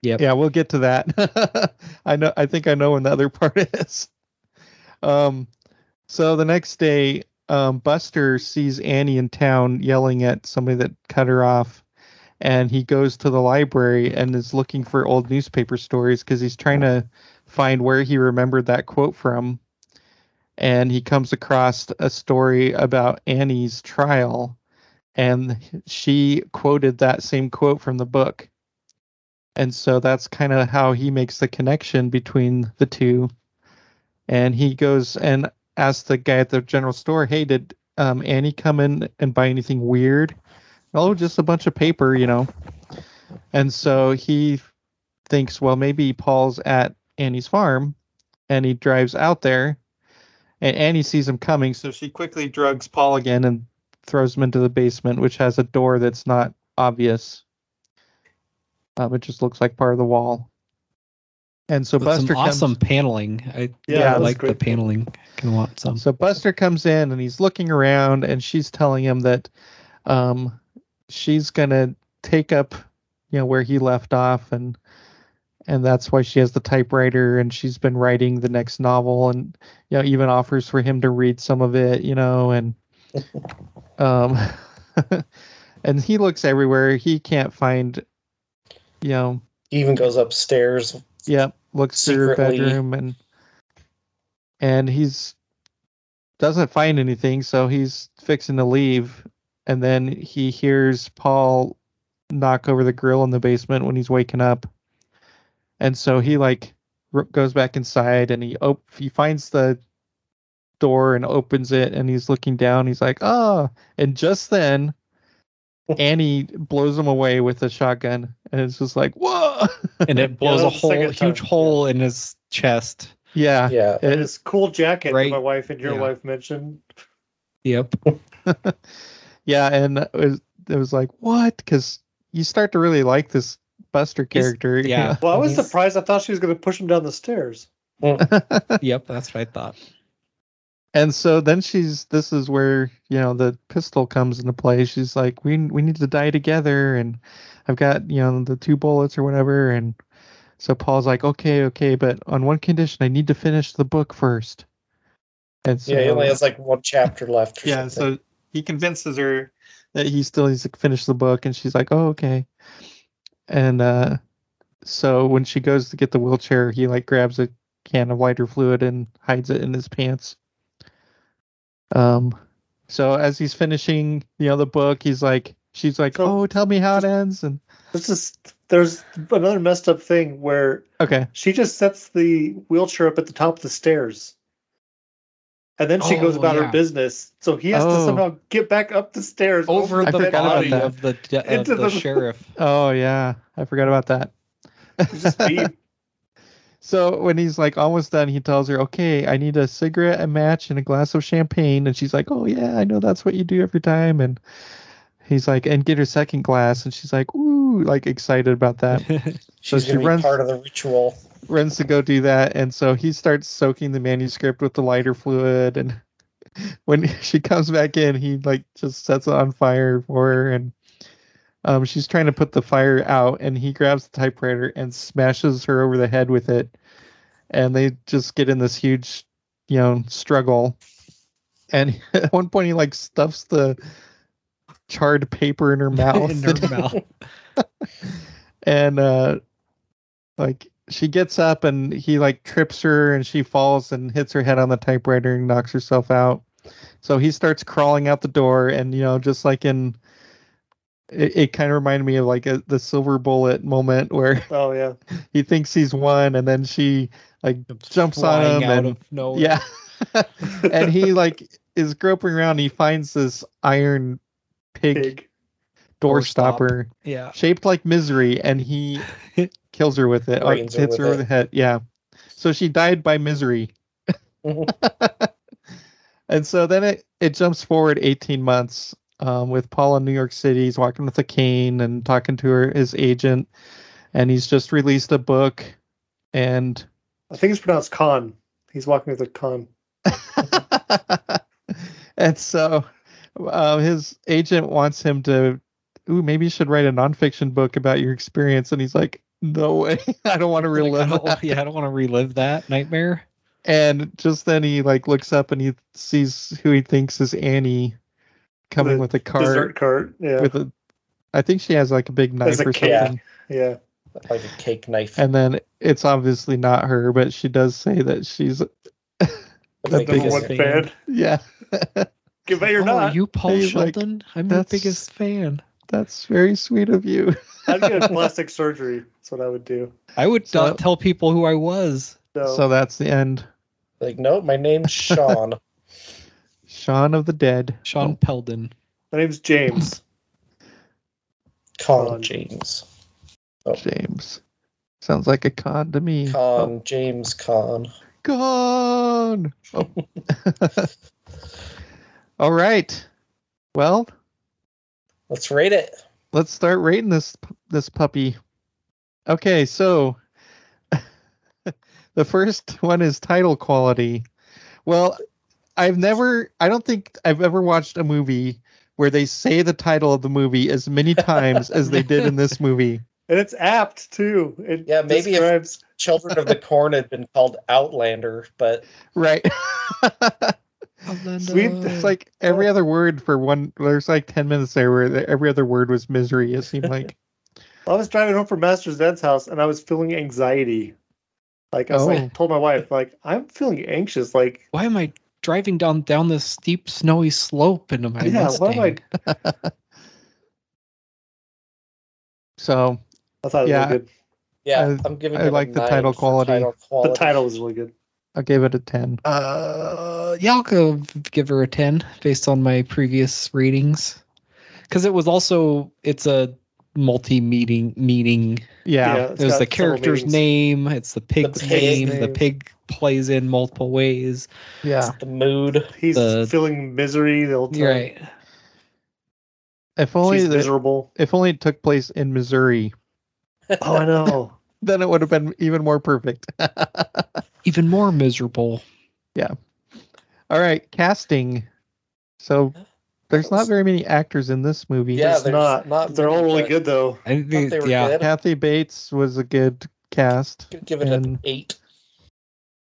Yep.
Yeah, we'll get to that. I know I think I know when the other part is. Um so the next day, um Buster sees Annie in town yelling at somebody that cut her off and he goes to the library and is looking for old newspaper stories because he's trying to find where he remembered that quote from. And he comes across a story about Annie's trial and she quoted that same quote from the book. And so that's kind of how he makes the connection between the two. And he goes and asks the guy at the general store, "Hey, did um, Annie come in and buy anything weird?" Oh, just a bunch of paper, you know. And so he thinks, well, maybe Paul's at Annie's farm, and he drives out there, and Annie sees him coming, so she quickly drugs Paul again and throws him into the basement, which has a door that's not obvious. Um, it just looks like part of the wall. And so
But
Buster
some
comes.
paneling. I
Yeah,
yeah, I
that's
like the
great.
paneling. Can want some.
So Buster comes in and he's looking around, and she's telling him that um, she's gonna take up, you know, where he left off, and and that's why she has the typewriter, and she's been writing the next novel, and you know, even offers for him to read some of it, you know, and um, and he looks everywhere. He can't find, you know,
even goes upstairs.
Yep, looks through her bedroom and and he's doesn't find anything, so he's fixing to leave, and then he hears Paul knock over the grill in the basement when he's waking up, and so he like r- goes back inside and he op- he finds the door and opens it and he's looking down. He's like, oh, and just then. Annie blows him away with a shotgun, and it's just like, whoa!
And it blows
that
a
was the
hole,
second
huge
time,
hole in his chest.
yeah,
Yeah.
And his cool jacket
Right.
that my wife and your
Yeah.
wife mentioned.
Yep.
yeah, and it was, it was like what? Because you start to really like this Buster character. you
yeah.
Well, I was surprised. I thought she was going to push him down the stairs. Mm.
Yep. That's what I thought.
And so then she's this is where you know the pistol comes into play she's like we we need to die together and i've got you know the two bullets or whatever and so paul's like okay okay but on one condition i need to finish the book first and so
yeah, he only has like one chapter left.
Yeah
something.
so he convinces her that he still needs to finish the book and she's like oh okay and uh so when she goes to get the wheelchair he like grabs a can of lighter fluid and hides it in his pants um so as he's finishing you know the book he's like she's like
So-
oh tell me how it ends and
This is there's another messed up thing where
okay
she just sets the wheelchair up at the top of the stairs. And then she goes
Oh,
about
yeah.
her business. So he has to
Oh.
somehow get back up the stairs
Over
I
the body of the de- of
Into
the,
the-
sheriff.
oh yeah i forgot about that
just deep.
So when he's like almost done, he tells her, "Okay, I need a cigarette, a match, and a glass of champagne." And she's like, "Oh yeah, I know that's what you do every time." And he's like, "And get her second glass." And she's like, "Ooh," like excited about that. so she runs
part of the ritual.
runs to go do that, and so he starts soaking the manuscript with the lighter fluid. And when she comes back in, he like just sets it on fire for her, and um, she's trying to put the fire out, and he grabs the typewriter and smashes her over the head with it, and they just get in this huge, you know, struggle. And at one point, he like stuffs the charred paper in her mouth,
in her mouth.
and uh, like she gets up, and he like trips her, and she falls and hits her head on the typewriter and knocks herself out. So he starts crawling out the door, and you know, just like in it, it kind of reminded me of like a, the silver bullet moment where
Oh yeah.
he thinks he's won and then she like jumps on him
out
and
of nowhere.
yeah and he like is groping around and he finds this iron pig,
Big.
door
Door stop.
stopper
yeah.
shaped like misery and he kills her with it or
Brains her
hits
with
her over the head yeah so she died by misery mm-hmm. and so then it, it jumps forward 18 months um, with Paul in New York City. He's walking with a cane and talking to her, his agent, and he's just released a book. And
I think it's pronounced con. He's walking with a con.
and so uh, his agent wants him to, ooh, maybe you should write a nonfiction book about your experience. And he's like, no way, I don't want to
Like, I
relive
don't,
that.
yeah, I don't want to relive that nightmare.
And just then he like looks up and he sees who he thinks is Annie coming
The
with a cart
Dessert cart. Yeah.
with a. I think she has like a big knife
a
or
cat.
something.
yeah.
like a cake knife.
And then it's obviously not her, but she does say that she's
The
the
biggest
one
fan.
fan.
yeah.
Give it or
oh,
not.
are you Paul
He's like,
Sheldon? I'm the biggest fan.
That's very sweet of you.
I'd get plastic surgery. That's what I would do.
I would
So-
not tell people who I was.
So,
So that's the end.
Like, no, my name's Sean.
Shaun of the Dead.
Sean oh. Peldon.
my name's James.
Con
Con.
James. Oh.
James. Sounds like a con to me.
Con oh. James Con.
Con. Oh. All right. Well,
Let's rate it.
let's start rating this this puppy. Okay, so the first one is title quality. Well, I've never I don't think I've ever watched a movie where they say the title of the movie as many times as they did in this movie.
And it's apt too. It
Yeah, maybe if- Children of the Corn had been called Outlander, but
Right.
Sweet.
it's like every other word for one there's like 10 minutes there where the- every other word was misery it seemed like.
I was driving home from Master's Dad's house and I was feeling anxiety. Like I was
Oh.
like told my wife, like, I'm feeling anxious. Like,
Why am I driving down down this steep snowy slope into my
yeah, what am
Mustang?
I
So,
I thought it was
Yeah.
really good.
yeah,
I-
I'm giving
I
it a
like the
nine
title quality.
title
The title was really good.
I gave it a 10.
Uh, yeah, I'll go give her a ten based on my previous readings, because it was also it's a multi-meeting meeting.
Yeah.
Yeah, it's
There's the character's name. It's the pig's
pig
name. The pig plays in multiple ways.
Yeah.
The mood.
He's
The-
feeling misery the whole time.
You're right.
If only
She's
the,
miserable.
if only it took place in Missouri,
Oh, I know.
then it would have been even more perfect.
Even more miserable. Yeah.
All right, casting. So there's not very many actors in this movie.
Yeah,
It's
there's
not.
not
They're all really good though.
I think,
they were
yeah,
good.
Kathy Bates was a good cast.
Give it an eight.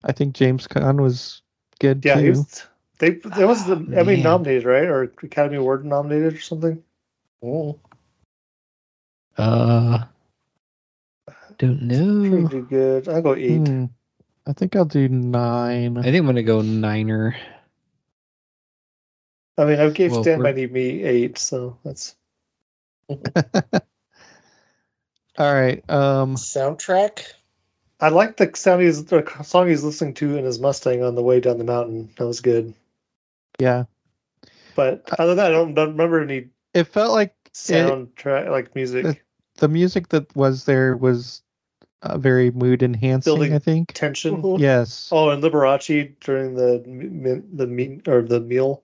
I think James Caan was good
Yeah, he
too.
was, they it was the Emmy
Man.
nominated, right? Or Academy Award nominated or something.
Oh.
uh, don't know.
Pretty good. I'll go eight.
Hmm. I think I'll do nine.
I think I'm gonna go niner.
I mean, I gave
Well,
Stand by
we're-
Me eight, so that's
All right. Um.
Soundtrack.
I like the sound he's the song he's listening to in his Mustang on the way down the mountain. That was good.
Yeah.
But other than that, I don't, don't remember any
It felt like
soundtrack like music.
it- the music that was there was uh, very mood enhancing.
Building
I think.
Tension.
Yes.
Oh, and Liberace during the the meet or the meal.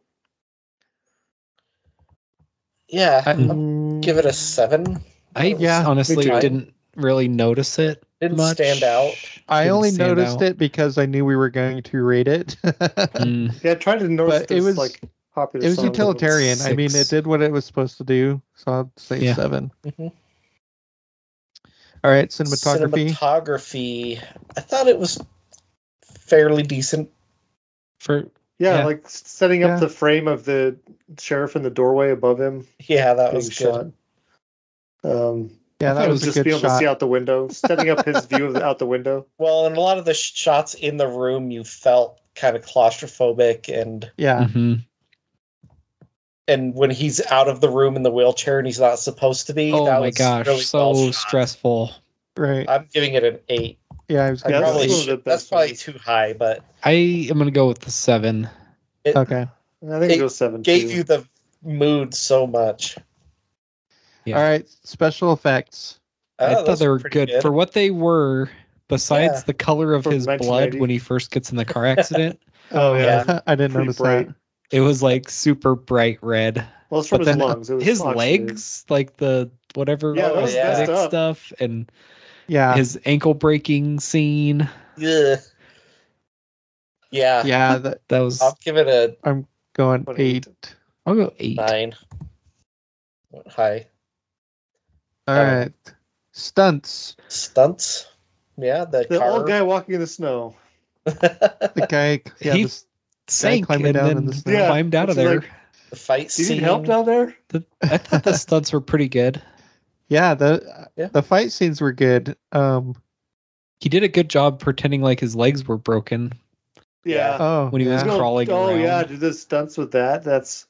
Yeah,
I-
I'll give it a seven.
I
Yeah,
honestly didn't really notice it.
Didn't
much.
stand out.
I
Didn't
only noticed
out.
it because I knew we were going to rate it.
Mm,
Yeah, I tried to notice
But it was-
like popular.
it was
song, but
utilitarian. I mean, it did what it was supposed to do. So I'll say
Yeah.
7
Mhm.
All right, cinematography.
Cinematography. I thought it was fairly decent.
for
Yeah,
Yeah.
like setting up
Yeah.
the frame of the sheriff in the doorway above him
Yeah, that was good.
shot. Um,
yeah,
I
that
thought it
was a
just
good
being able to see out the window, setting up his view of the, out the window.
Well, and a lot of the sh- shots in the room, you felt kind of claustrophobic, and
Yeah,
Mhm.
and when he's out of the room in the wheelchair and he's not supposed to be.
Oh
that
my
was
gosh,
really
so
well
stressful.
right.
I'm giving it an eight.
Yeah, I was
I
Yeah,
gonna
that's
probably should- that's probably too high, but
I am gonna go with the seven.
it
Okay.
I think it
It
goes seven.
gave
too.
you the mood so much.
Yeah.
All right, special effects.
Oh, I
Oh,
thought they were
pretty
good. for what they were. Besides
Yeah.
the color of
From
his blood when he first gets in the car accident,
Oh yeah,
Yeah.
I didn't
Pretty
notice
bright.
that.
it was like super bright red.
well, it's from
But
his lungs. It was
his
oxygenated.
legs, like the whatever
Yeah,
was
aesthetic
messed up.
stuff, and
Yeah,
his ankle breaking scene.
Yeah, Yeah,
yeah. That,
That was.
I'll give it a
going
What,
eight.
eight?
I'll go eight.
nine. Went High
All
Um,
right, stunts.
stunts. Yeah, the,
The
car.
old guy walking in the snow.
The guy, yeah,
He
this,
Sank
climbing
and
down in the snow.
Yeah,
climbed out of there.
like-
the fight
Do you
scene.
need help down there?
The- I thought the stunts were pretty good.
yeah, the
Yeah.
the fight scenes were good. Um,
He did a good job pretending like his legs were broken.
Yeah.
oh,
When he was
yeah.
No,
crawling
oh yeah,
around.
do the stunts with that. That's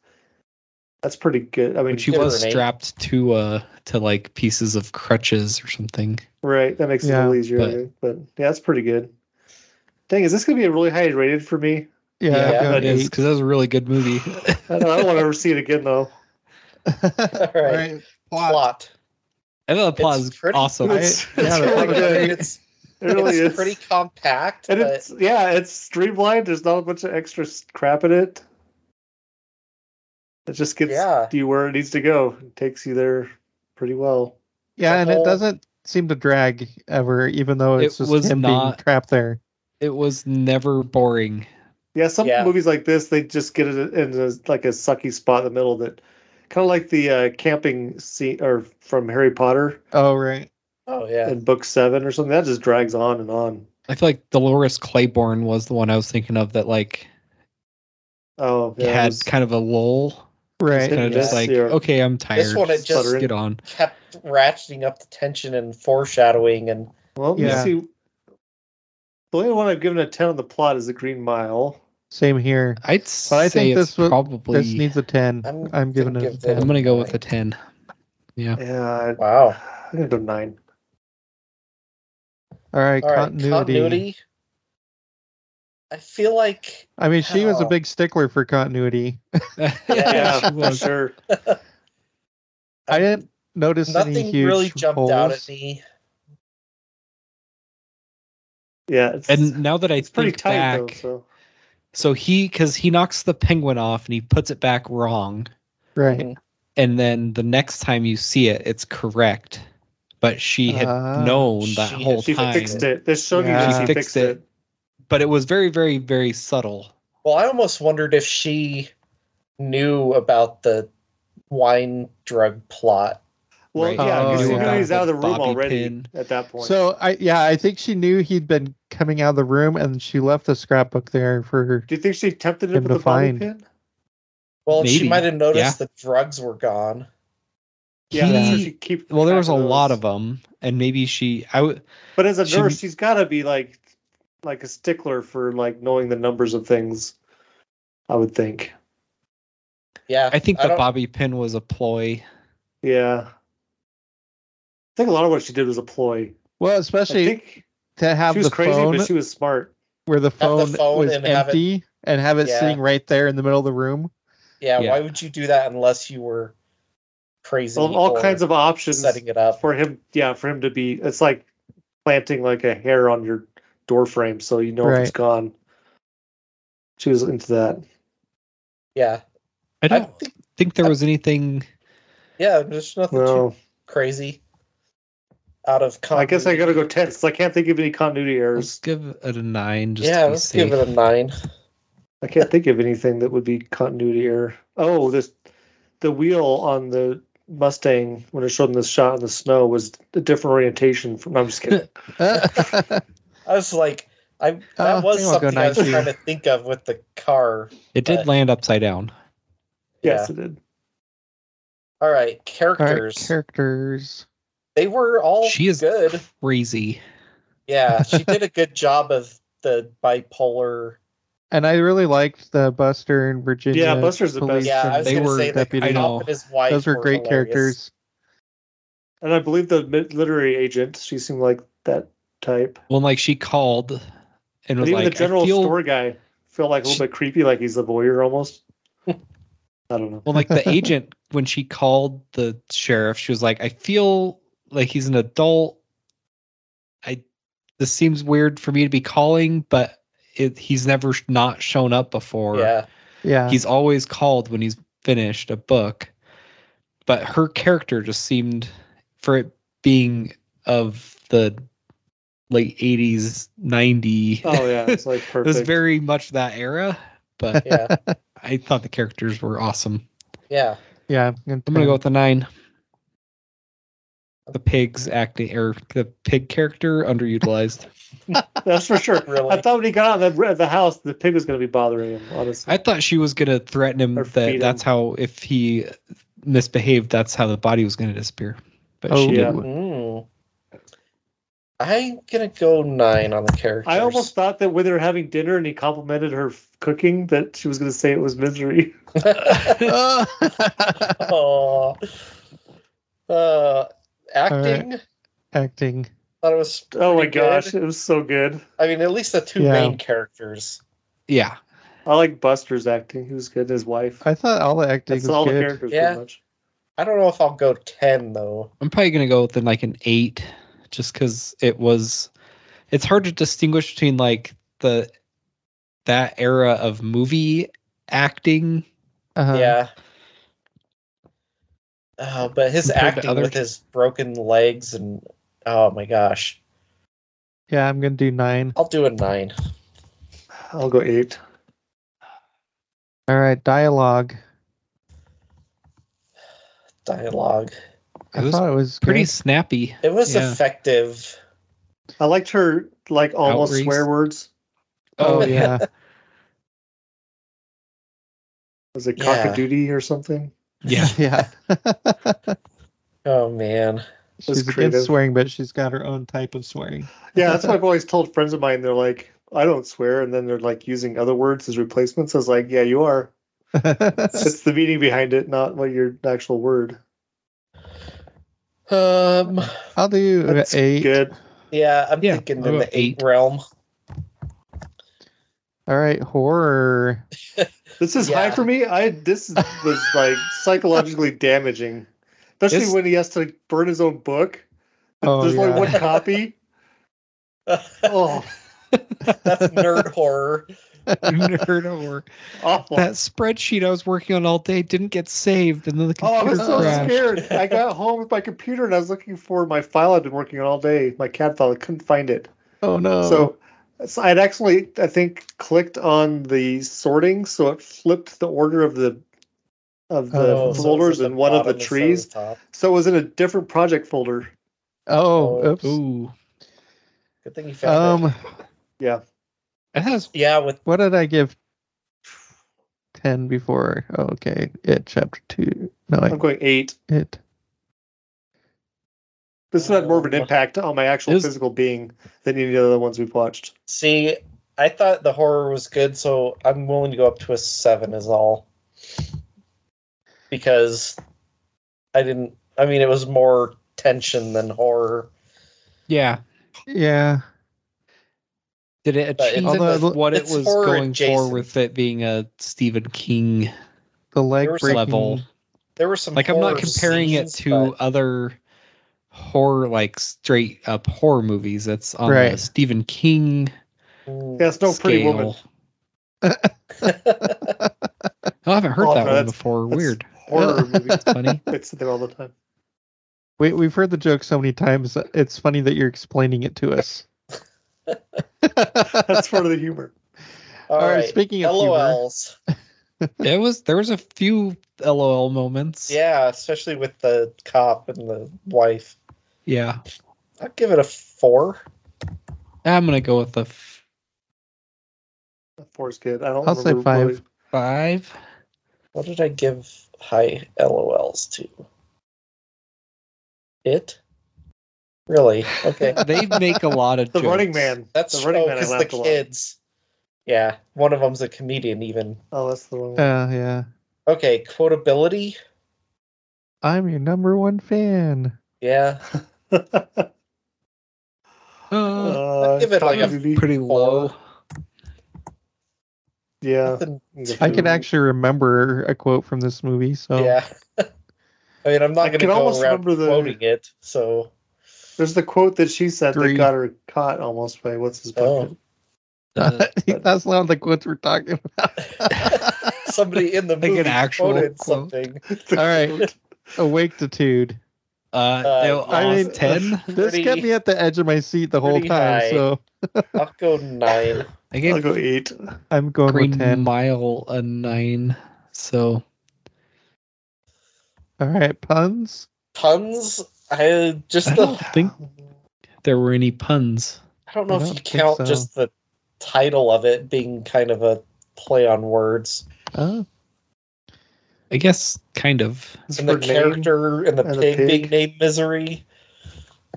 that's pretty good. I mean,
she
was
her eight.
strapped to uh to like pieces of crutches or something.
right. That makes it a
Yeah,
little easier.
but-
I But, yeah, that's pretty good. Dang, is this gonna be a really high rated for me?
yeah,
Yeah,
it is because that was a really good movie.
I don't, I don't want to ever see it again though.
All right. Plot.
I thought the plot
It's
is
pretty
awesome.
It's,
yeah,
it's
the
really
plot is
good.
It's,
It really
it's
is.
pretty compact,
and
but
it's yeah, it's streamlined. There's not a bunch of extra crap in it. It just gets
Yeah.
you where it needs to go. It takes you there pretty well.
yeah,
the
and
whole-
it doesn't seem to drag ever, even though
It
it's just
was
him being trapped there.
It was never boring.
Yeah, some
Yeah.
movies like this, they just get it in a, like a sucky spot in the middle that kind of like the uh, camping scene or from Harry Potter
Oh right.
Oh yeah.
in book seven or something. That just drags on and on.
I feel like Dolores Claiborne was the one I was thinking of that like
Oh, yeah, it
had
was-
kind of a lull.
Right.
Kind of just like,
you're-
okay, I'm tired.
This one, it
Let's
just-
get on.
Kept ratcheting up the tension and foreshadowing and
well, let me
Yeah.
see. The only one I've given a ten on the plot is the Green Mile.
Same here.
I'd
But I
say
think
it's
this would-
probably.
This needs a ten.
I'm
I'm, giving
gonna
it a
give that-
I'm gonna go with a ten. Yeah.
Yeah, I-
wow.
I'm gonna go nine.
All right,
All right,
continuity.
continuity. I feel like
I mean, she was a
Oh.
big stickler for continuity.
Yeah,
Yeah,
she
for
was.
sure.
I didn't notice any huge
really jumped
holes.
out at me.
Yeah,
And now that I
it's pretty
think
tight
back,
though. So
so he because he knocks the penguin off and he puts it back wrong,
Right. Mm-hmm.
and then the next time you see it, it's correct. But she had
Ah.
known that
She-
whole
she
time.
fixed it. They're showing
Yeah.
you
She
she
fixed
fixed
it.
it.
But it was very, very, very subtle.
Well, I almost wondered if she knew about the wine drug plot.
Well,
Right.
yeah,
Oh,
because he
yeah.
knew he's out of the room
Bobby
already
pin.
at that point.
So I yeah, I think she knew he'd been coming out of the room and she left the scrapbook there for her.
do you think she tempted him
Him
with
to
the bobby
find.
pin?
Well, she might have noticed
yeah.
the drugs were gone.
Yeah,
He-
that's she keep.
Well, there was a lot of them, and maybe she. I would.
But as a
She-
nurse, she's got to be like, like a stickler for like knowing the numbers of things. I would think.
Yeah,
I think
I
the bobby pin was a ploy.
Yeah. I think a lot of what she did was a ploy.
Well,
I
especially
think
to have
she was
the
crazy,
phone
but she was smart.
where the phone,
the
phone,
phone
was
and have it-
empty and have it
Yeah.
sitting right there in the middle of the room.
Yeah,
Yeah.
why would you do that unless you were crazy?
All, all kinds of options
setting it up.
for him. Yeah, for him to be. It's like planting like a hair on your door frame, so you know if it's
Right.
gone. She was into that.
Yeah,
I
I
don't
think.
think there was anything.
Yeah, there's nothing too crazy. Out of
I guess I gotta
continuity.
go ten. 'cause I can't think of any continuity
Let's
errors.
give it a nine. Just
Yeah, let's
safe.
give it a nine.
I can't think of anything that would be continuity error. Oh, this the wheel on the Mustang when I showed them this shot in the snow was a different orientation from. No, I'm just kidding.
I was like, I that
I
was
I'll
something I was
nine,
trying to think of with the car.
It did land upside down.
yes,
Yeah.
it did.
All right,
All right,
characters.
characters.
they were all
she is
good.
crazy.
Yeah, she did a good job of the bipolar.
And I really liked the Buster and Virginia.
Yeah, Buster's the best.
Yeah, I was
They
gonna
were
say the
deputy.
cop
I know.
and his wife.
Those were great
hilarious.
characters.
And I believe the literary agent. She seemed like that type.
Well, like she called and
But
was
even
like,
the general
feel,
store guy felt like a little bit creepy, like he's a voyeur almost. I don't know.
Well, like the agent, when she called the sheriff, she was like, I feel like he's an adult. I this seems weird for me to be calling, but it, he's never not shown up before.
Yeah,
Yeah.
He's always called when he's finished a book. But her character just seemed, for it being of the late 80s, 90,
Oh yeah, it's like perfect
it
perfect.
was very much that era. But
yeah,
I thought the characters were awesome.
yeah.
yeah.
I'm gonna go with the nine. The pigs acting or the pig character underutilized.
That's for sure.
Really?
I thought when he got out of the, the house, the pig was going to be bothering him. Honestly,
I thought she was gonna threaten him
Or
that
feed him.
that's how if he misbehaved, that's how the body was gonna disappear. But
Oh,
she
yeah.
didn't.
Mm. I'm gonna go nine on the character.
I almost thought that when they were having dinner and he complimented her f- cooking, that she was going to say it was misery.
oh. Uh, acting.
Acting.
Thought it was.
Oh my
good.
gosh, it was so good.
I mean, at least the two
Yeah.
main characters.
Yeah.
I like Buster's acting. He was good. His wife.
I thought all the acting
That's
was
all the
good.
characters
Yeah.
much.
I don't know if I'll go ten though.
I'm probably gonna go with like an eight, just because it was. It's hard to distinguish between like the that era of movie acting.
Uh-huh.
yeah. Uh, but his acting with his broken legs and oh my gosh,
Yeah, I'm gonna do nine.
I'll do a nine.
I'll go eight.
All right, dialogue.
Dialogue.
It
I
was
thought it was
Pretty
good.
snappy.
It was
Yeah.
effective.
I liked her like almost
Outrace.
swear words.
Oh yeah.
Was it cock
Yeah.
cockadoodie or something?
Yeah.
yeah.
Oh man.
she's against
creative.
swearing, but she's got her own type of swearing.
Yeah, that's what I've always told friends of mine. They're like, I don't swear, and then they're like using other words as replacements. I was like, Yeah, you are. It's the meaning behind it, not what your actual word.
Um.
I'll do
That's
eight.
good.
Yeah, I'm
Yeah,
thinking in the eight
eight.
realm.
All right, horror.
This is
Yeah.
high for me. I this was like psychologically damaging, especially
It's-
when he has to burn his own book.
Oh,
There's only one copy. Oh,
That's nerd horror.
Nerd over.
awful.
That spreadsheet I was working on all day didn't get saved, and then the computer.
Oh, I
computer
was so
crashed.
scared. I got home with my computer and I was looking for my file I'd been working on all day, my CAD file. I couldn't find it.
Oh no.
So So I'd actually, I think, clicked on the sorting, so it flipped the order of the of the
Oh,
folders
at
in one of the trees.
top.
So it was in a different project folder.
Oh,
Oh,
oops.
Ooh,
Good thing you found
Um,
it.
Yeah,
it has
Yeah, with
what did I give? Ten before. Oh, okay, it chapter two. No, I,
I'm going eight.
it.
This had more of an impact on my actual
is-
physical being than any of the other ones we've watched.
see, I thought the horror was good, so I'm willing to go up to a seven. Is all because I didn't. I mean, it was more tension than horror.
yeah.
Yeah,
Did it achieve
it's-
Although
what it was
horror
going for with it being a Stephen King
the leg
There
breaking.
level?
There were some
Like I'm not comparing
scenes,
it to
but-
other horror, like straight up horror movies. That's on the Stephen King.
Yeah, it's no pretty woman.
scale. Oh, I haven't heard
Oh,
that
no,
one before.
that's
Weird.
Horror movie.
Funny.
It's there all the time.
We we've heard the joke so many times. It's funny that you're explaining it to us.
That's part of the humor.
All
All right,
right,
speaking of humor.
LOLs.
There was there was a few LOL moments.
Yeah, especially with the cop and the wife.
Yeah.
I'd give it a four.
I'm gonna go with the f-
Four's good. I don't.
I'll say five.
really-
five.
What did I give high LOLs to? It? Really? Okay.
They make a lot of
The
jokes.
Running Man.
That's
the Running
oh,
Man. I
because the
laughed a lot.
kids. Yeah, one of them's a comedian. Even
Oh, that's the wrong.
Uh, yeah.
okay, quotability.
I'm your number one fan.
Yeah,
Uh,
Uh,
give it like a
Tommy Lee.
pretty low.
Yeah.
I can actually remember a quote from this movie. So
yeah. I mean, I'm not
I
going to
can
go
almost
around
remember the-
quoting it. So,
There's the quote that she said
Three.
that got her caught almost by what's his
Oh.
bucket.
Uh,
that's not the quotes we're talking about.
somebody in the
Like an
movie
actual
quoted
quote.
something.
All right. Awaketitude.
uh,
Uh,
no,
I
uh,
mean,
ten.
This
Pretty-
kept me at the edge of my seat the whole time.
high.
So
I'll go nine.
I
I'll go eight.
I'm going
Green
with 10.
Mile a nine. So
All right. Puns.
Puns. I just
I don't think there were any puns.
I don't know
I
if
don't
you count
so.
just the title of it being kind of a play on words
Oh,
I guess kind of.
and the
name
character and the
and the
pig, being
pig.
named Misery.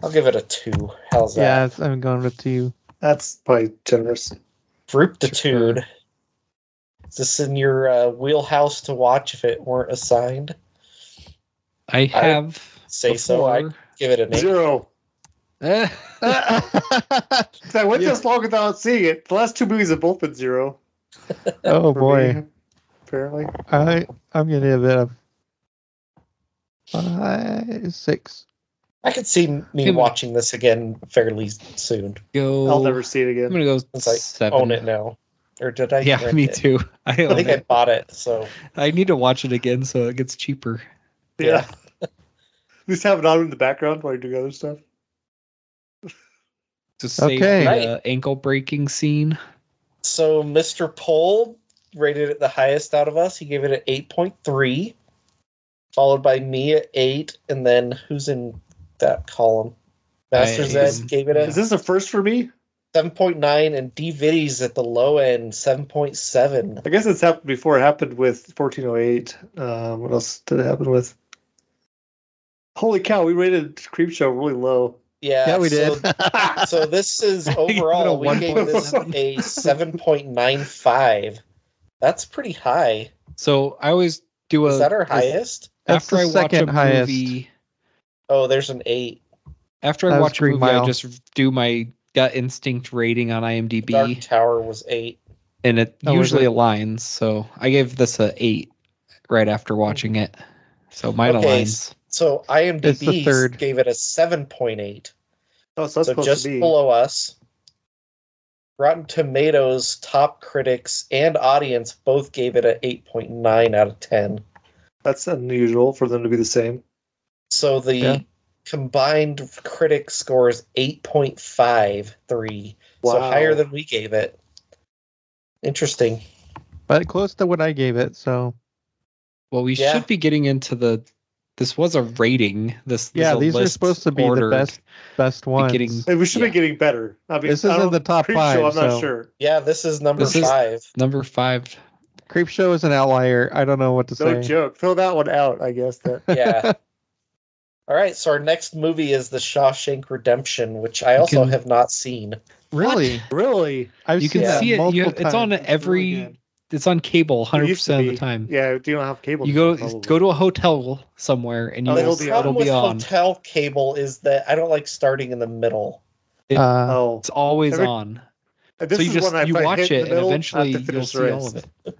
I'll give it a two. How's
yeah.
that?
Yeah, I'm going with two.
That's probably generous.
Fruititude. Is this in your uh, wheelhouse to watch if it weren't assigned?
I have
Say so. I give it an eight.
Zero. I went
Yeah.
this long without seeing it. The last two movies have both been zero.
oh boy.
me, apparently.
I I'm gonna give it a five, six.
I could see me
Give it-
watching this again fairly soon.
go.
I'll never see it again.
I'm
again.
gonna go
Since I
seven.
own it now. Or did I?
Yeah,
rent
me
it?
too. I
I
own
think I
it.
bought it. So
I need to watch it again so it gets cheaper.
Yeah. At least have it on in the background while you do other stuff.
To save
Okay.
the
Right.
uh, ankle breaking scene.
So Mr. Pold rated it the highest out of us. He gave it an 8.3, followed by me at 8, and then who's in that column? Master
I-
Zed gave it a
Is this a first for me?
7.9, and D'Viddy's at the low end, 7.7.
I guess it's happened before. It happened with 1408. Um, what else did it happen with? Holy cow, we rated Creepshow really low.
Yeah,
Yeah, we
so,
did.
so this is
I gave it a
overall, we gave this a 7.95. That's pretty high.
So I always do a.
Is that our
this-
highest?
That's
After
the
I watch a
highest.
movie,
Oh, there's an 8.
after I
That was
watch a movie,
Mile.
I just do my gut instinct rating on IMDb,
Dark Tower was 8.
and it
Oh,
usually
it?
aligns. So I gave this a eight right after watching it. So mine
Okay,
aligns.
So
It's the
IMDb
third.
gave it a 7.8.
Oh, so that's
so just
be.
below us. Rotten Tomatoes top critics and audience both gave it a 8.9 out of 10.
That's unusual for them to be the same.
So the
Yeah.
combined critic score is 8.53 So higher than we gave it. Interesting.
but close to what I gave it. So
Well, we
Yeah.
should be getting into the. This was a rating. This, this
yeah,
a
these are supposed to be the best best ones.
Beginning-
Hey, we should
Yeah.
be getting better. I mean,
This isn't the top
Creep
five,
Show, I'm not sure.
Yeah, this is number
This is-
five.
Number five.
Creep Show is an outlier. I don't know what to
No
say.
No joke. Throw that one out. I guess that.
Yeah. All right, so our next movie is The Shawshank Redemption, which I also
can-
have not seen.
really,
really.
I've
You can
seen
see it. You, it's on
times.
every.
good.
It's on cable,
100
percent of the time.
Yeah, you don't have cable.
You go
probably.
go to a hotel somewhere, and you
Oh,
the
will,
it'll be on.
it'll
problem with
be on.
hotel cable is that I don't like starting in the middle.
It-
Uh,
Oh,
It's always
Every-
on.
this
so you
is
just
one I
you watch it,
the
and
middle, I have
eventually you'll see
the
all of
rest.
it.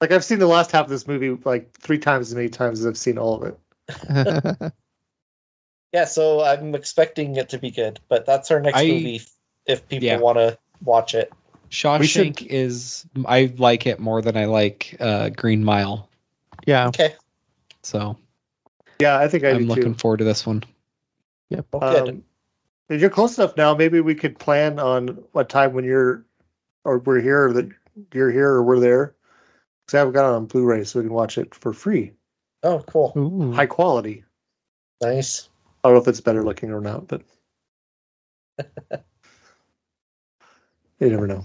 Like I've seen the last half of this movie like three times as many times as I've seen all of it.
Yeah, so I'm expecting it to be good, but that's our next
I-
movie if people
yeah.
want to watch it.
Shawshank is I like it more than I like uh, Green Mile.
yeah.
Okay.
So
Yeah, I think I
I'm looking
too.
forward to this one.
Well, good.
Um, if you're close enough now, maybe we could plan on what time when you're, or we're here, that you're here, or we're there. Because I haven't got it on Blu-ray, so we can watch it for free,
oh, cool.
Ooh.
high quality.
Nice.
I don't know if it's better looking or not, but you never know.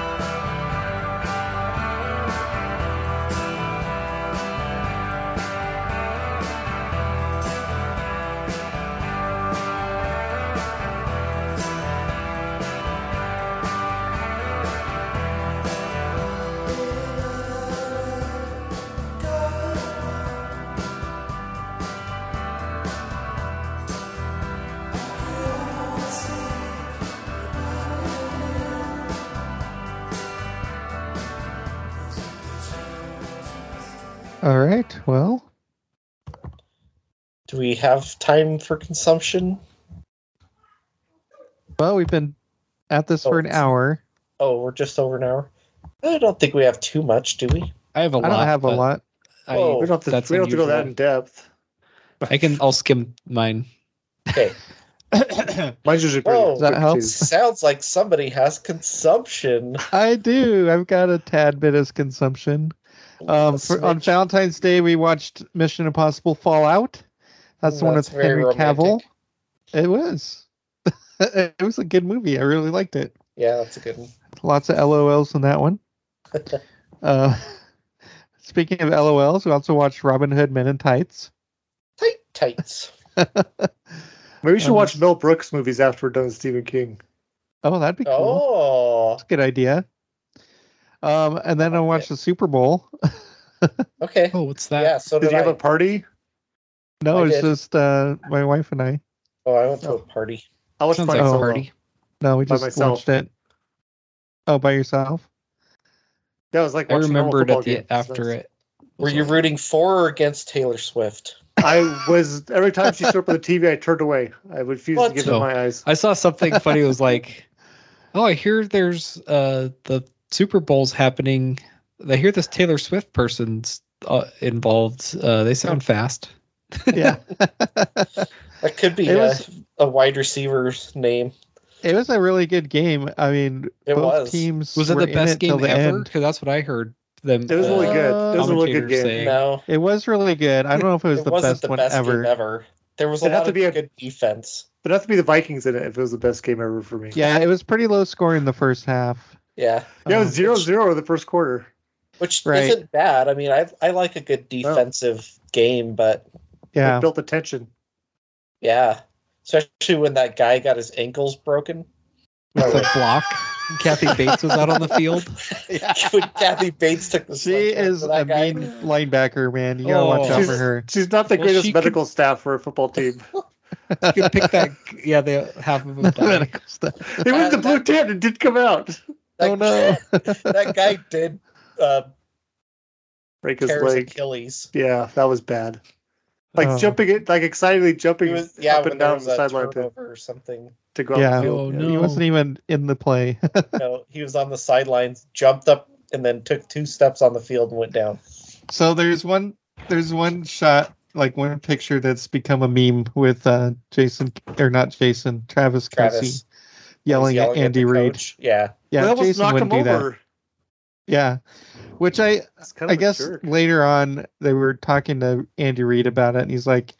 All right. Well,
Do we have time for consumption?
well, we've been at this for an
Oh.
hour.
Oh, we're just over an hour. I don't think we have too much, do we?
I have a
I
lot.
don't have a lot.
I,
Whoa.
We don't have to.
That's
we don't have to go that in depth.
I can. I'll skim mine.
Okay.
Mine's usually pretty.
Whoa.
Does that
quick,
help?
Sounds like somebody has consumption.
I do. I've got a tad bit of consumption. Um, for, on. Valentine's Day, we watched Mission Impossible Fallout. That's the one with
That's very
Henry Cavill. It was. it was a good movie. I really liked it.
Yeah, that's a good one.
Lots of LOLs in that one. uh, speaking of LOLs, we also watched Robin Hood Men in Tights.
Tight tights.
Maybe we should
Um,
watch Mel Brooks movies after we're done with Stephen King.
Oh, that'd be cool.
Oh,
That's a good idea. Um, and then I watched
it.
the Super Bowl.
okay.
Oh, what's that?
Yeah, so
Did
did,
you have a party?
No, it's just uh, my wife and I.
Oh, I went to a party.
I watched
Sounds like a
Oh.
Solo.
party.
No, we just watched it. Oh, by yourself?
That was like
I
watching
remembered
football
at the
game.
after
That's-
it.
Were you rooting for or against Taylor Swift?
I was every time she showed up on the TV, I turned away. I refused
What?
to give
No.
them my eyes.
I saw something funny. It was like, oh, I hear there's uh the Super Bowl's happening. I hear this Taylor Swift person's uh, involved. Uh, they sound fast.
Yeah.
That could be a,
was-
a wide receiver's name.
it was a really good game. I mean,
It
both
was.
teams
Was it the best
till
game
the
ever?
end.
Because that's what I heard them.
It was really good. It was a really good game.
saying.
No,
It was really good. I don't know if it was
it
the
wasn't
best
the
one
best
ever.
game ever. There was a
It'd have
lot
to
of
be a-
good defense.
But it have to be the Vikings in it if it was the best game ever for me.
Yeah, it was pretty low scoring in the first half.
Yeah,
Yeah, it was
Um,
zero zero the first quarter.
which
Right.
isn't bad. I mean, I I like a good defensive game, but
Yeah.
It built the tension.
yeah, especially when that guy got his ankles broken.
With the block. Kathy Bates was out on the field.
when Kathy Bates took the
She is a
guy.
mean linebacker, man. You gotta watch
Oh.
out for her.
She's not the
Well,
greatest
she could-
medical staff for a football team.
You could pick that. Yeah, they half of them. died.
Medical stuff.
It was the blue tent. It did come out.
That,
Oh no.
that guy did uh,
Break his leg.
Achilles.
Yeah, that was bad. Like
Oh.
jumping it, like excitedly jumping
was, yeah,
up and down the
a
sideline to,
or something.
to go
Yeah.
out
Oh,
field.
no.
He wasn't even in the play.
No, he was on the sidelines, jumped up, and then took two steps on the field and went down.
So there's one there's one shot like one picture that's become a meme with uh Jason or not Jason, Travis Kelce
Travis
yelling, at Andy
the
Reid.
Yeah.
Yeah,
Well, they almost
Jason
knocked him
wouldn't do that.
over.
Yeah. Which I
It's kind of
I
a
guess
jerk.
later on they were talking to Andy Reid about it and he's like,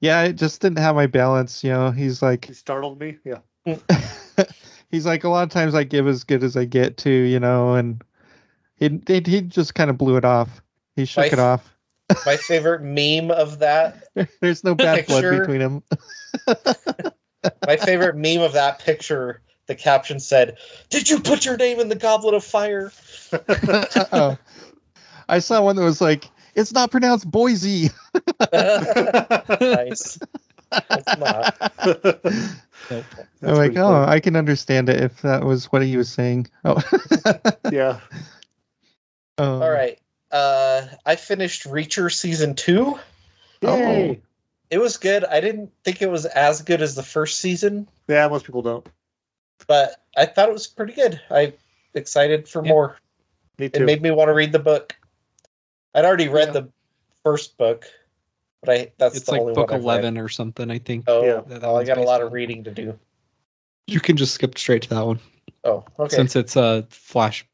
Yeah, I just didn't have my balance, you know. He's like
he startled me. Yeah.
he's like a lot of times I give as good as I get to, you know, and he he, he just kind of blew it off. He shook
Life-
it off.
My favorite meme of that
There's no bad blood between them.
My favorite meme of that picture, the caption said, Did you put your name in the goblet of fire?
oh. I saw one that was like, it's not pronounced Boise.
nice. It's not.
Nope.
I'm like, oh, I can understand it if that was what he was saying. Oh,
yeah.
oh.
All right. Uh I finished Reacher season two.
Yay.
It was good. I didn't think it was as good as the first season,
Yeah, most people don't.
But I thought it was pretty good. I'm excited for
Yeah.
more.
Me too.
It made me want to read the book. I'd already read
Yeah.
the first book, but I that's
It's
the
like
only
book
one
eleven or something. I think.
Oh,
Yeah.
that
well, I got a
based
lot of reading to do.
You can just skip straight to that one
Oh, okay.
since it's a flash.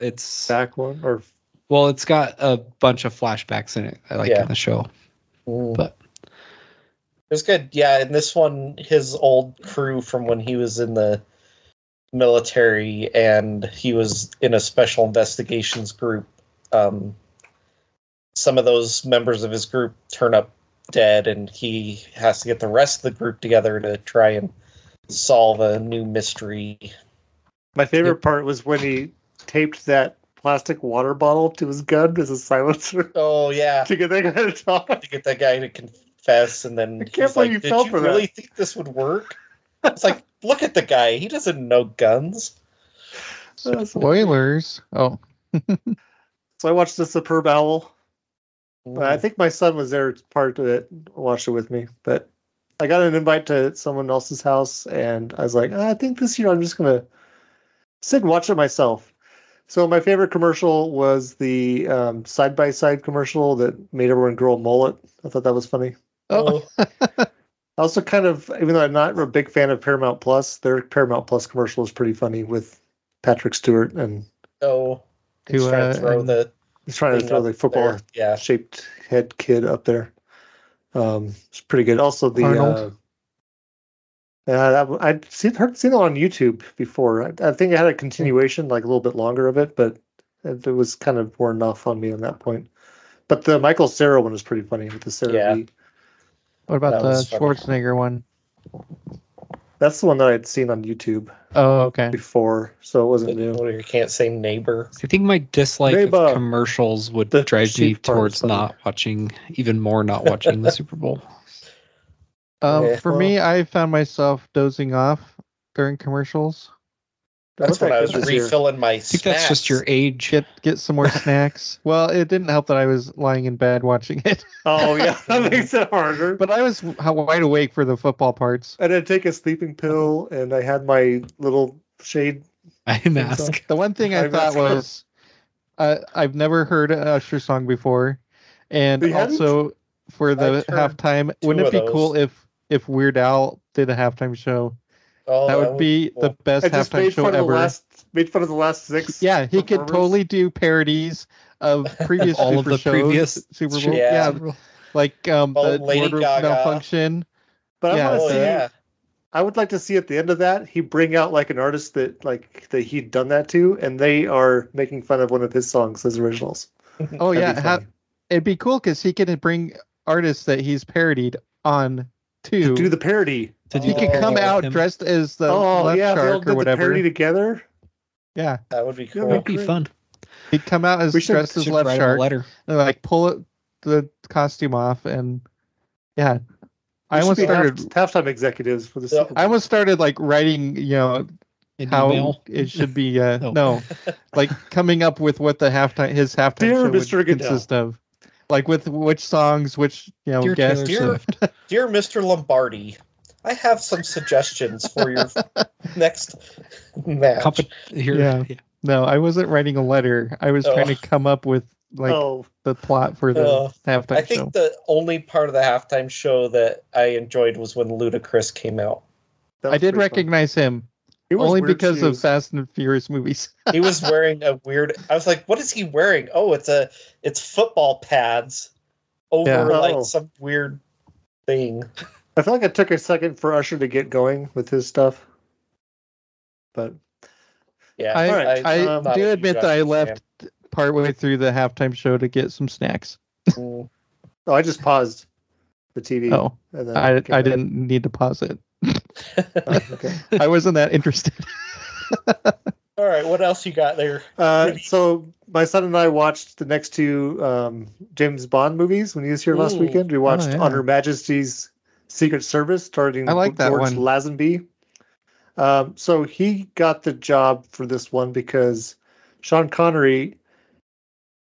It's
Back one or
well, it's got a bunch of flashbacks in it. I like
Yeah.
in the show,
Mm.
but
It was good. Yeah, in this one, his old crew from when he was in the military and he was in a special investigations group. Um, some of those members of his group turn up dead, and he has to get the rest of the group together to try and solve a new mystery.
my favorite part was when he taped that plastic water bottle to his gun as a silencer
Oh yeah,
to get that guy to talk.
to get that guy to confess, and then
I can't
he's
believe
like,
you
"Did you
for that."
really think this would work?" It's like, look at the guy; he doesn't know guns.
Spoilers. Oh,
So I watched the Superb Owl.
Mm.
I think my son was there part of it, watched it with me. But I got an invite to someone else's house, and I was like, "Ah, I think this year I'm just gonna sit and watch it myself. So my favorite commercial was the um, side by side commercial that made everyone grow a mullet. I thought that was funny.
Oh,
also kind of, even though I'm not a big fan of Paramount Plus, their Paramount Plus commercial is pretty funny with Patrick Stewart and
Oh, he's
To,
trying
uh,
to throw
and-
the
he's trying to throw the football.
Yeah,
shaped head kid up there. Um, it's pretty good. Also, the
Arnold.
uh, yeah, that, w- I'd seen heard seen it on YouTube before. I, I think it had a continuation, like a little bit longer of it, but it, it was kind of worn off on me on that point. But the Michael Cera one was pretty funny with the Sarah
Yeah.
Lee.
What about
That
the
was funny.
Schwarzenegger one?
That's the one that I'd seen on YouTube
Oh, okay.
before, so it wasn't new.
What, you can't say neighbor.
I think my dislike
Neighbor.
of commercials would
The
drive me towards not watching, even more not watching the Super Bowl.
Um,
Okay,
for me, I found myself dozing off during commercials.
That's
What
when I was refilling my.
I think that's just your age.
Get get some more snacks. Well, it didn't help that I was lying in bed watching it,
Oh yeah, that makes it harder.
but I was wide awake for the football parts.
I did take a sleeping pill, and I had my little shade.
I mask.
The one thing I
I
thought was, uh, I've never heard an Usher song before, and
hadn't?
also for the halftime, wouldn't it be cool if if Weird Al did a halftime show?
Oh,
that would be the best
I just
halftime
made
show
fun of
ever.
the last, made fun of the last six.
Yeah, he could totally do parodies of previous
All of
Super
the
shows,
previous
Super Bowl. Yeah,
Yeah.
like um,
Oh,
the
Lady
wardrobe
Gaga.
malfunction.
But
Yeah,
I want
Oh
to see.
yeah.
I would like to see at the end of that he bring out like an artist that like that he'd done that to, and they are making fun of one of his songs as originals.
Oh yeah,
be
ha- it'd be cool because he could bring artists that he's parodied on
to
too.
do the parody.
To
he
do
could come out
him.
dressed as the
oh
left
yeah, they all
shark
did
or
the
whatever.
parody together.
Yeah,
That would be cool.
That'd be fun.
he'd come out as
We should-
dressed as
Should
left
write him a
shark
letter.
and like pull it, the costume off and yeah. I
We should
almost started.
half, halftime executives for the
Yep.
I almost started like writing, you know,
An
how
email.
it should be. Uh,
Oh.
No, like coming up with what the halftime his halftime
Dear
show
Mr.
would
Goodell.
consist of, like with which songs, which you know
Dear
guests.
Taylor
Dear-
Swift.
Dear Mr. Lombardi, I have some suggestions for your next match.
Compa- here,
Yeah.
yeah.
No, I wasn't writing a letter. I was trying to
Oh.
come up with like
oh,
the plot for the
Uh,
halftime
I think
show.
the only part of the halftime show that I enjoyed was when Ludacris came out.
I did
pretty fun.
recognize him
He was
only
weird
because of. Fast and Furious movies.
He was wearing a weird. I was like, "What is he wearing?" Oh, it's a it's football pads over
Yeah.
like
Oh.
some weird thing.
I feel like it took a second for Usher to get going with his stuff, but
Yeah,
I,
Alright,
I
um,
not a
do admit that I
Usher
left partway through the halftime show to get some snacks.
Mm.
oh, I just paused the TV.
Oh,
and then
I
came
I
back.
didn't need to pause it.
Oh, okay.
I wasn't that interested.
All right, what else you got there?
Uh, so my son and I watched the next two um, James Bond movies when he was here last weekend. We watched
yeah.
On Her Majesty's Secret Service, starting
I like that
George
one.
Lazenby. Um, so he got the job for this one because Sean Connery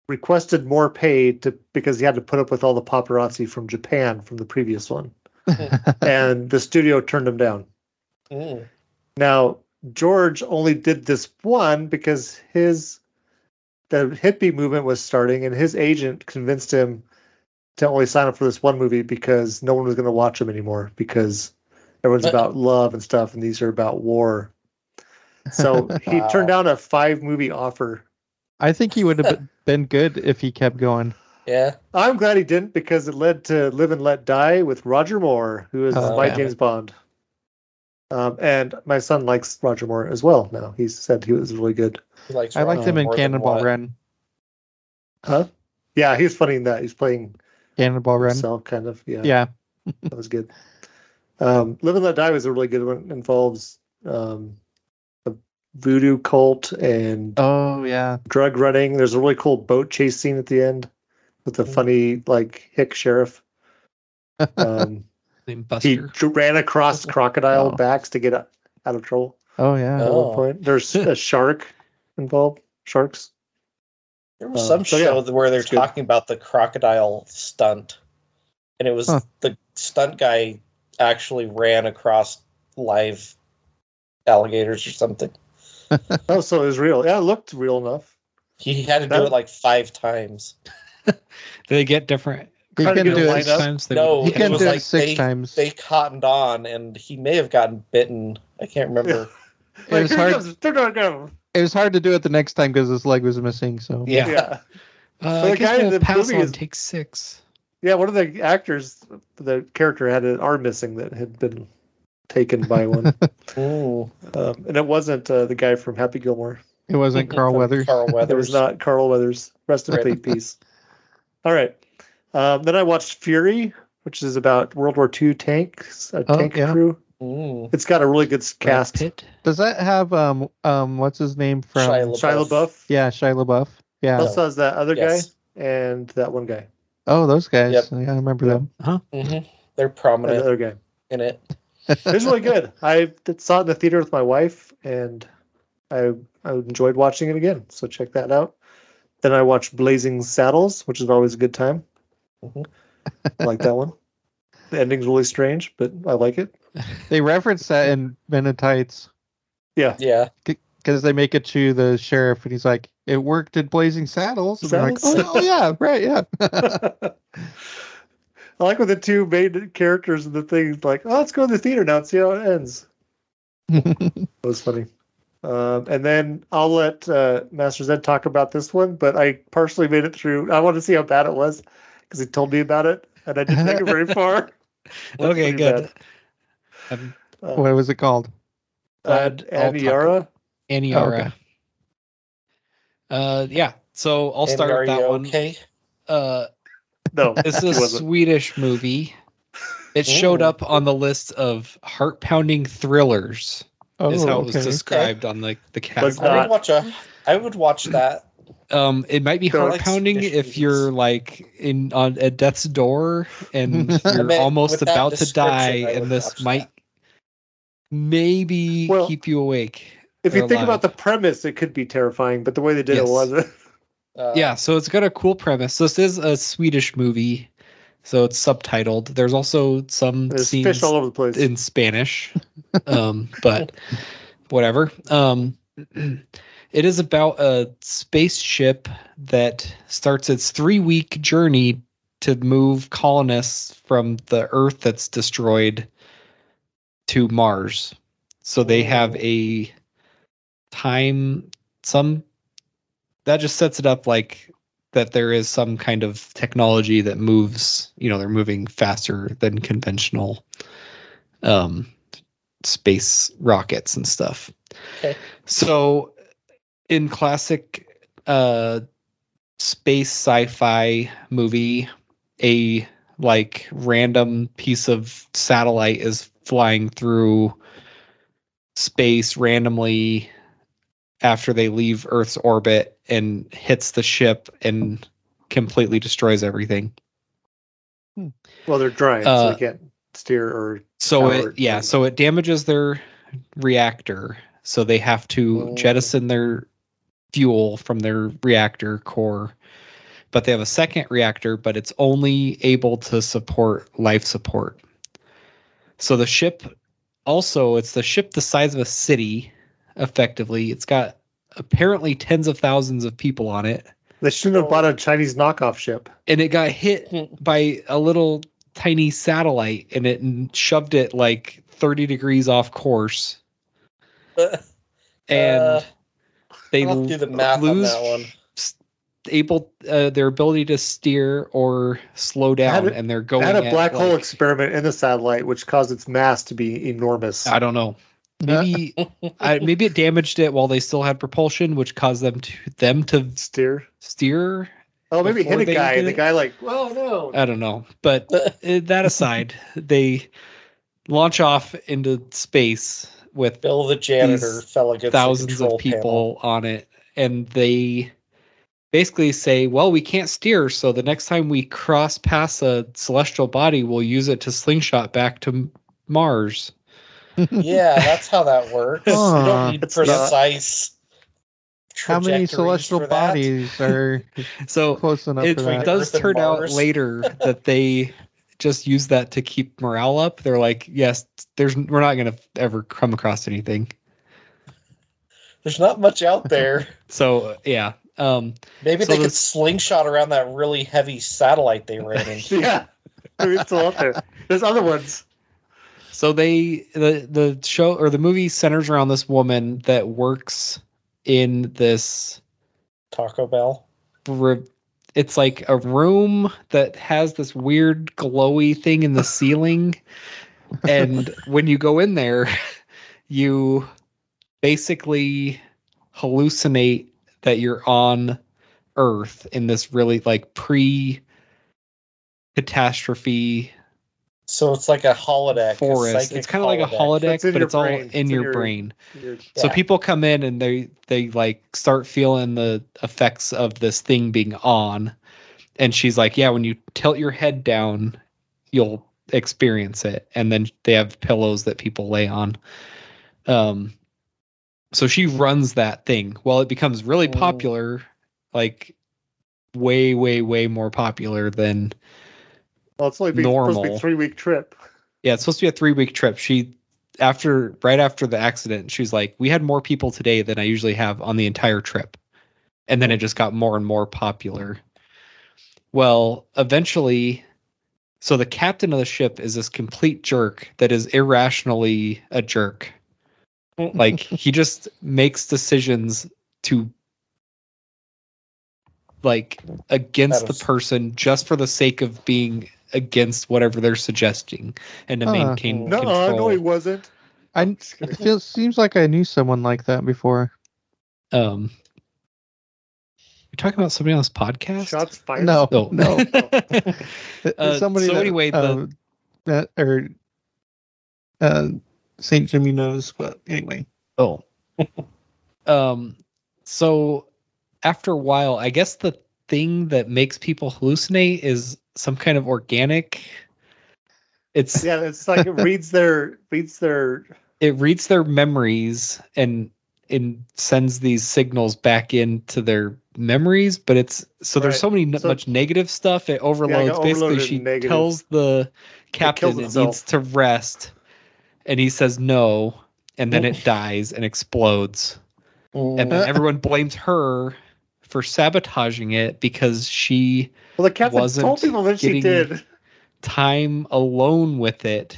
requested more pay to because he had to put up with all the paparazzi from Japan from the previous one, and the studio turned him down.
Mm.
Now, George only did this one because his the hippie movement was starting and his agent convinced him to only sign up for this one movie because no one was going to watch him anymore because everyone's
Uh.
about love and stuff and these are about war. So he
Wow.
turned down a five movie offer.
I think he would have been good if he kept going.
Yeah,
I'm glad he didn't because it led to Live and Let Die with Roger Moore, who is
Oh,
my
yeah.
James Bond. Um, and my son likes Roger Moore as well now. He said he was really good.
I liked him in Cannonball? Run.
Huh? Yeah, he's was funny in that. He's playing
Cannonball Run.
himself, kind of. Yeah,
Yeah.
that was good. Um, Live and Let Die was a really good one. It involves um, a voodoo cult and
Oh yeah.
drug running. There's a really cool boat chase scene at the end with the funny like hick sheriff. Um, he ran across crocodile
Oh.
backs to get out out of trouble
Oh yeah.
at
Oh.
one point. There's a shark involved. Sharks.
There was
Uh,
some
so, yeah,
show where they're
it's good.
talking about the crocodile stunt, and it was
Huh.
the stunt guy actually ran across live alligators or something.
Oh, so it was real. Yeah, it looked real enough.
He had to do it like five times.
Do they get different?
He can do it.
Times
No,
He can
was
do
like
it six
they-
times.
They cottoned on, and he may have gotten bitten. I can't remember.
It was hard-
comes, they're gonna go.
It was hard to do it the next time because his leg was missing. So
Yeah.
Yeah.
Uh,
So the guy in
we'll
the
pass
movie
on
is-
take six.
Yeah, one of the actors, the character had an arm missing that had been taken by one.
Ooh,
um, and it wasn't uh, the guy from Happy Gilmore.
it wasn't Carl
from
Weathers.
Carl
It was not Carl Weathers. Rest in
Right.
peace. All right. Um, then I watched Fury, which is about World War II tanks, a
Oh,
tank
yeah.
crew.
Mm.
It's got a really good cast.
Does that have um um what's his name from?
Shia
Shia LaBeouf.
Yeah, Shia LaBeouf. Yeah.
Also has that other
Yes.
guy and that one guy.
Oh, those guys.
Yep.
Yeah, I remember them.
hmm They're
And the
prominent
other guy.
in it.
It was really good. I saw it in the theater with my wife, and I I enjoyed watching it again. So check that out. Then I watched Blazing Saddles, which is always a good time.
Mhm.
I like that one. The ending's really strange, but I like it.
They reference that in Men in Tights
Yeah.
Yeah.
because they make it to the sheriff and he's like, "It worked in Blazing Saddles." And they're like, oh, oh, yeah, right, yeah.
I like when the two main characters in the thing like, oh, let's go to the theater now and see how it ends. That was funny. Um, and then I'll let uh, Master Zed talk about this one, but I partially made it through. I want to see how bad it was because he told me about it, and I didn't make it very far.
Okay, good. Um,
Uh,
what was it called?
uh,
Glad
Aniara.
Aniara.
okay.
Uh, yeah. So I'll
And
start with that one.
okay?
Uh,
No,
it's
he
a. Swedish movie. It showed up on the list of heart pounding thrillers.
Oh,
is how it was
okay.
described on like the
Was
category.
I would watch a. I would watch that.
Um, it might be heart pounding if you're like in on at death's door and you're
meant
almost about to die, and this
watch
might maybe
Well,
keep you awake.
If you
or
think about the premise, it could be terrifying, but the way they did
Yes.
it wasn't.
Uh,
yeah, so it's got a cool premise. This is a Swedish movie, so it's subtitled. There's also some
There's
scenes
fish all over the place.
in Spanish, um, but whatever. Um, It is about a spaceship that starts its three week journey to move colonists from the Earth that's destroyed to Mars. So they have a time, some that just sets it up like that there is some kind of technology that moves, you know, they're moving faster than conventional um, space rockets and stuff.
Okay.
So, in classic uh, space sci-fi movie, a like random piece of satellite is flying through space randomly after they leave Earth's orbit and hits the ship and completely destroys everything.
Well, they're drying, so
Uh,
they can't steer or.
So it yeah,
thing.
so it damages their reactor. So they have to
Oh.
jettison their fuel from their reactor core. But they have a second reactor, but it's only able to support life support. So the ship also it's the ship the size of a city effectively. It's got apparently tens of thousands of people on it.
They shouldn't have bought a Chinese knockoff ship.
and it got hit
Hmm.
by a little tiny satellite and it shoved it like 30 degrees off course and
Uh,
they
I'll do the math on
lose
that one.
able uh, their ability to steer or slow down
had a-
and they're
They
going
had a
at,
black hole
like-
experiment in the satellite, which caused its mass to be enormous.
i don't know maybe I, maybe it damaged it while they still had propulsion which caused them to them to
Steer.
steer
Oh, maybe hit a guy. and The guy like, well, no.
I don't know. But uh, that aside, they launch off into space with
Bill the janitor fell against
thousands
the
of people on it. And they basically say, well, we can't steer. So the next time we cross past a celestial body, we'll use it to slingshot back to Mars.
Panel. Yeah, that's how that works. you don't need
It's not-
precise.
How many celestial bodies are
So
close enough
it
for that?
does
Earth
turn out later that they just use that to keep morale up. They're like, yes, there's we're not going to ever come across anything.
There's not much out there.
So yeah, um,
Maybe
So
they could slingshot around that really heavy satellite they ran into.
Yeah. Maybe it's still out there. There's other ones.
So they the the show or the movie centers around this woman that works in this.
Taco Bell.
re- It's like a room that has this weird glowy thing in the ceiling, and when you go in there, you basically hallucinate that you're on Earth in this really like pre catastrophe
So it's like a holodeck. a
forest.
psychic
It's kind of like a holodeck,
It's
but
your
it's all in
It's
your
your-
brain.
You're-
So
Yeah.
people come in and they they like start feeling the effects of this thing being on, and she's like, "Yeah, when you tilt your head down, you'll experience it." And then they have pillows that people lay on. Um, so she runs that thing. Well, it becomes really
Mm.
popular, like way, way, way more popular than
Well, it's only being, supposed to be
Normal.
a three week trip.
Yeah, it's supposed to be a three week trip. She after right after the accident, she's like, We had more people today than I usually have on the entire trip. And then it just got more and more popular. Well, eventually so the captain of the ship is this complete jerk that is irrationally a jerk. Like he just makes decisions to like against the person just for the sake of being against whatever they're suggesting and to
Huh.
maintain
No,
control.
no, he wasn't.
I it feels seems like I knew someone like that before.
um you're talking about somebody on this podcast?
Shots fired.
No,
Oh.
no.
Uh,
Somebody
so
that,
anyway, the-
uh, that or uh, Saint Jimmy knows, but anyway.
Oh. um so after a while, I guess the thing that makes people hallucinate is some kind of organic it's
Yeah, it's like it reads their reads their
it reads their memories and and sends these signals back into their memories but it's so there's so many
So-
much negative stuff it overloads.
Got
basically she
negative.
tells the captain
kills
it needs to rest and he says no and then it dies and explodes. And then everyone blames her for sabotaging it because she
Well, the captain
wasn't
told people that she did.
time alone with it.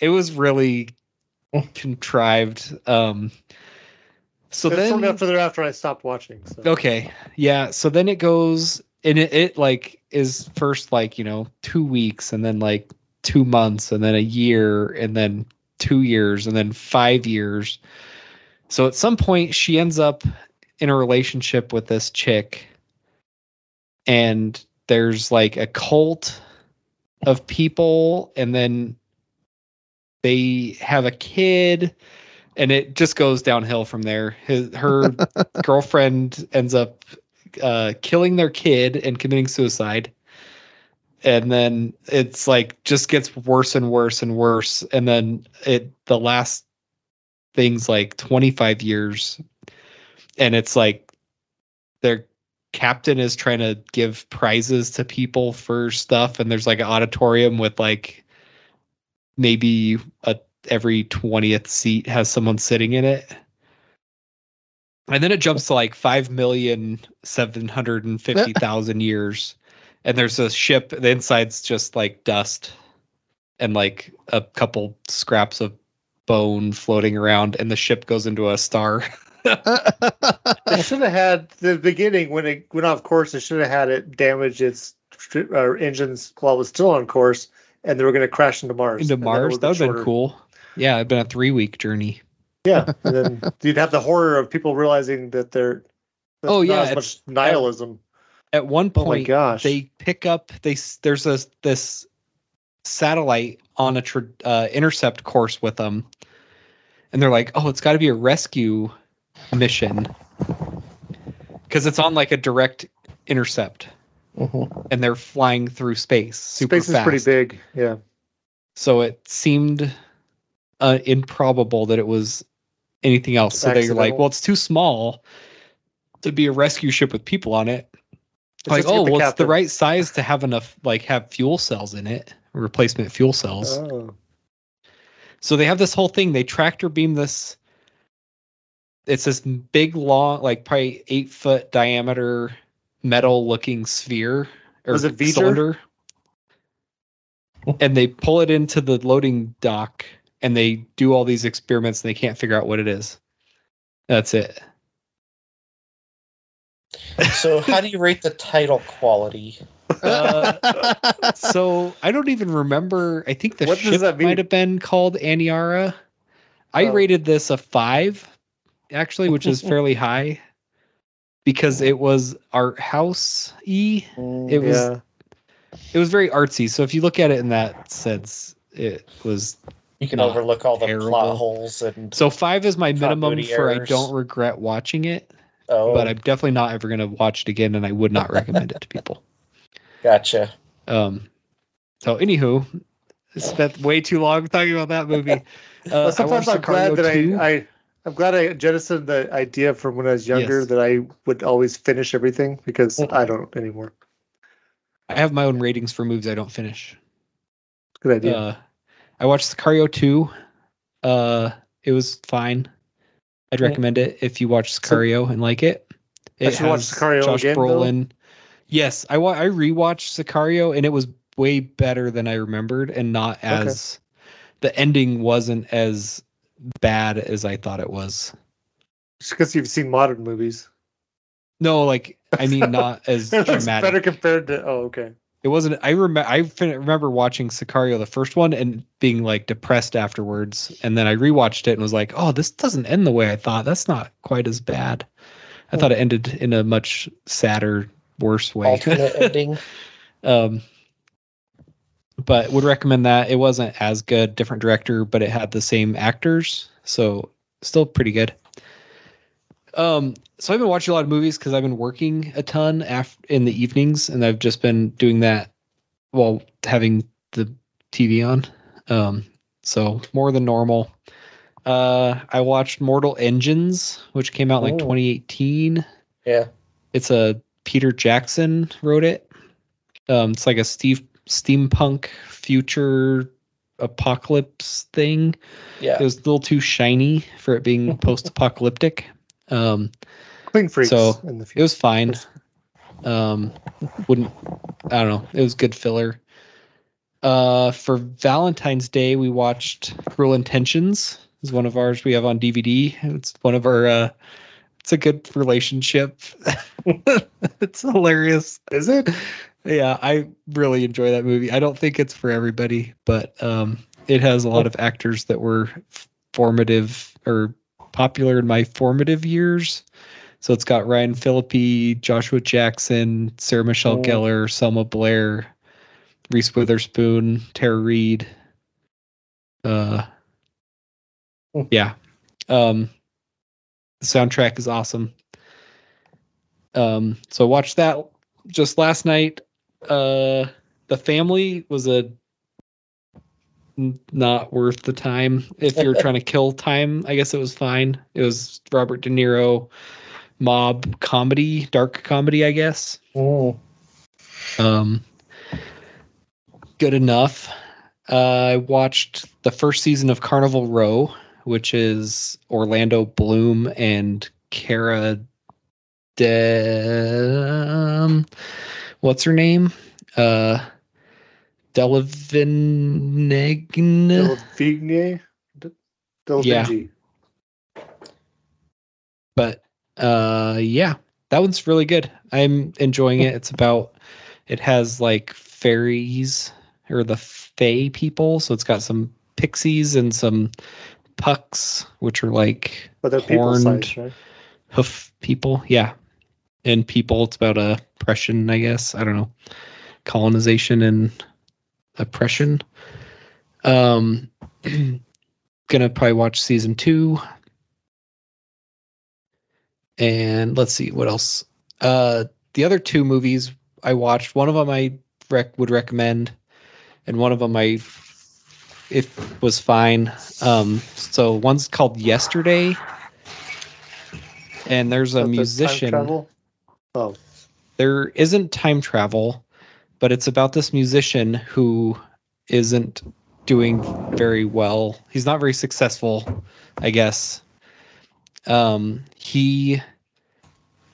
It was really contrived. Um so
That's
then
shortly after there after I stopped watching. So.
Okay. Yeah. So then it goes and it, it like is first like, you know, two weeks and then like two months and then a year and then two years and then five years. So at some point she ends up in a relationship with this chick and there's like a cult of people and then they have a kid and it just goes downhill from there. His, her girlfriend ends up uh, killing their kid and committing suicide. And then it's like just gets worse and worse and worse. And then it the last thing's like 25 years. And it's like their captain is trying to give prizes to people for stuff. And there's like an auditorium with like maybe a every 20th seat has someone sitting in it. And then it jumps to like 5,750,000 years. And there's a ship, the inside's just like dust and like a couple scraps of bone floating around, and the ship goes into a star.
They should have had the beginning when it went off course. They should have had it damage its uh, engines while it was still on course, and they were going to crash into Mars.
into
And then it
Mars. That would have been cool. Yeah, it'd been a three week journey.
Yeah, and then you'd have the horror of people realizing that they're.
Oh, yeah,
as much nihilism.
At one
Oh my
point,
gosh!
they pick up they there's a this satellite on a tr- uh, intercept course with them and they're like oh it's got to be a rescue mission because it's on like a direct intercept
Mhm.
and they're flying through space super
Space is
fast.
pretty big. Yeah.
so it seemed uh, improbable that it was anything else so they're like well it's too small to be a rescue ship with people on it
It's
like
just to get
oh
the
well it's the right size to have enough like have fuel cells in it replacement fuel cells
Oh.
so they have this whole thing they tractor beam this it's this big long like probably eight foot diameter metal looking sphere or
Was it V'ger?
cylinder and they pull it into the loading dock and they do all these experiments and they can't figure out what it is that's it
So, how do you rate the title quality?
Uh, so I don't even remember. I think the
What
ship might have been called Aniara. I
Oh.
rated this a five, actually, which is fairly high because it was art house e. It was
yeah.
it was very artsy. So if you look at it in that sense, it was
You can overlook all the
terrible.
plot holes and
so five is my minimum
Continuity
for I don't regret watching it,
oh,
but I'm definitely not ever gonna watch it again, and I would not recommend it to people.
gotcha.
Um, so anywho, spent way too long talking about that movie. Uh,
Well,
I
sometimes
watched
I'm glad that I, I I'm glad I jettisoned the idea from when I was younger
Yes.
that I would always finish everything because
Mm.
I don't anymore.
I have my own ratings for movies I don't finish.
Good idea.
Uh, I watched Sicario 2. Uh, it was fine. I'd
Mm.
recommend it if you watch Sicario and like it.
I
It
should watch Sicario
Josh
again, though?
Brolin. Yes, I wa- I rewatched Sicario and it was way better than I remembered and not as the ending wasn't as bad as I thought it was.
Just because you've seen modern movies,
No, like I mean not as
it looks
dramatic.
better compared to. Oh, okay.
It wasn't. I remember. I fin- remember watching Sicario, the first one, and being like depressed afterwards. And then I rewatched it and was like, "Oh, this doesn't end the way I thought. That's not quite as bad. I thought it ended in a much sadder, worse way."
Alternate ending.
um, but would recommend that. It wasn't as good, different director, but it had the same actors, so still pretty good. Um, so I've been watching a lot of movies because I've been working a ton af- in the evenings, and I've just been doing that while having the TV on. Um, so more than normal. Uh, I watched Mortal Engines, which came out in like
Oh.
2018
Yeah.
it's a Peter Jackson wrote it. Um, it's like a Steve steampunk future apocalypse thing.
Yeah.
It was a little too shiny for it being post-apocalyptic. Um,
Clean freaks.
So,
in the
it was fine. Um, wouldn't I don't know. It was good filler. Uh, for Valentine's Day, we watched Cruel Intentions. Is one of ours we have on DVD. It's one of our. Uh, it's a good relationship. it's hilarious.
Is it?
Yeah, I really enjoy that movie. I don't think it's for everybody, but um, it has a lot of actors that were formative or popular in my formative years. So it's got Ryan Phillippe, Joshua Jackson, Sarah Michelle
Oh.
Gellar, Selma Blair, Reese Witherspoon, Tara Reid. Uh,
Hmm.
yeah. Um, the soundtrack is awesome. Um, so I watched that just last night. Uh, the family was a not worth the time. If you're trying to kill time, I guess it was fine. It was Robert De Niro mob comedy, dark comedy, I guess.
Oh.
Um, good enough. Uh, I watched the first season of Carnival Row, which is Orlando Bloom and Cara De. um, What's her name? Uh, Delavigne.
Delvigne? Delvigne.
but uh yeah that one's really good i'm enjoying it it's about it has like fairies or the fae people so it's got some pixies and some pucks which are like
But they're people
horned
size, right?
hoof people yeah and people. It's about oppression i guess. I don't know. Colonization and oppression. Um gonna probably watch season two. And let's see what else? Uh the other two movies i watched one of them i rec- would recommend and one of them i it was fine. Um so one's called yesterday. And there's a
But the time
musician?
Oh,
there isn't time travel, but it's about this musician who isn't doing very well. He's not very successful, I guess. Um, he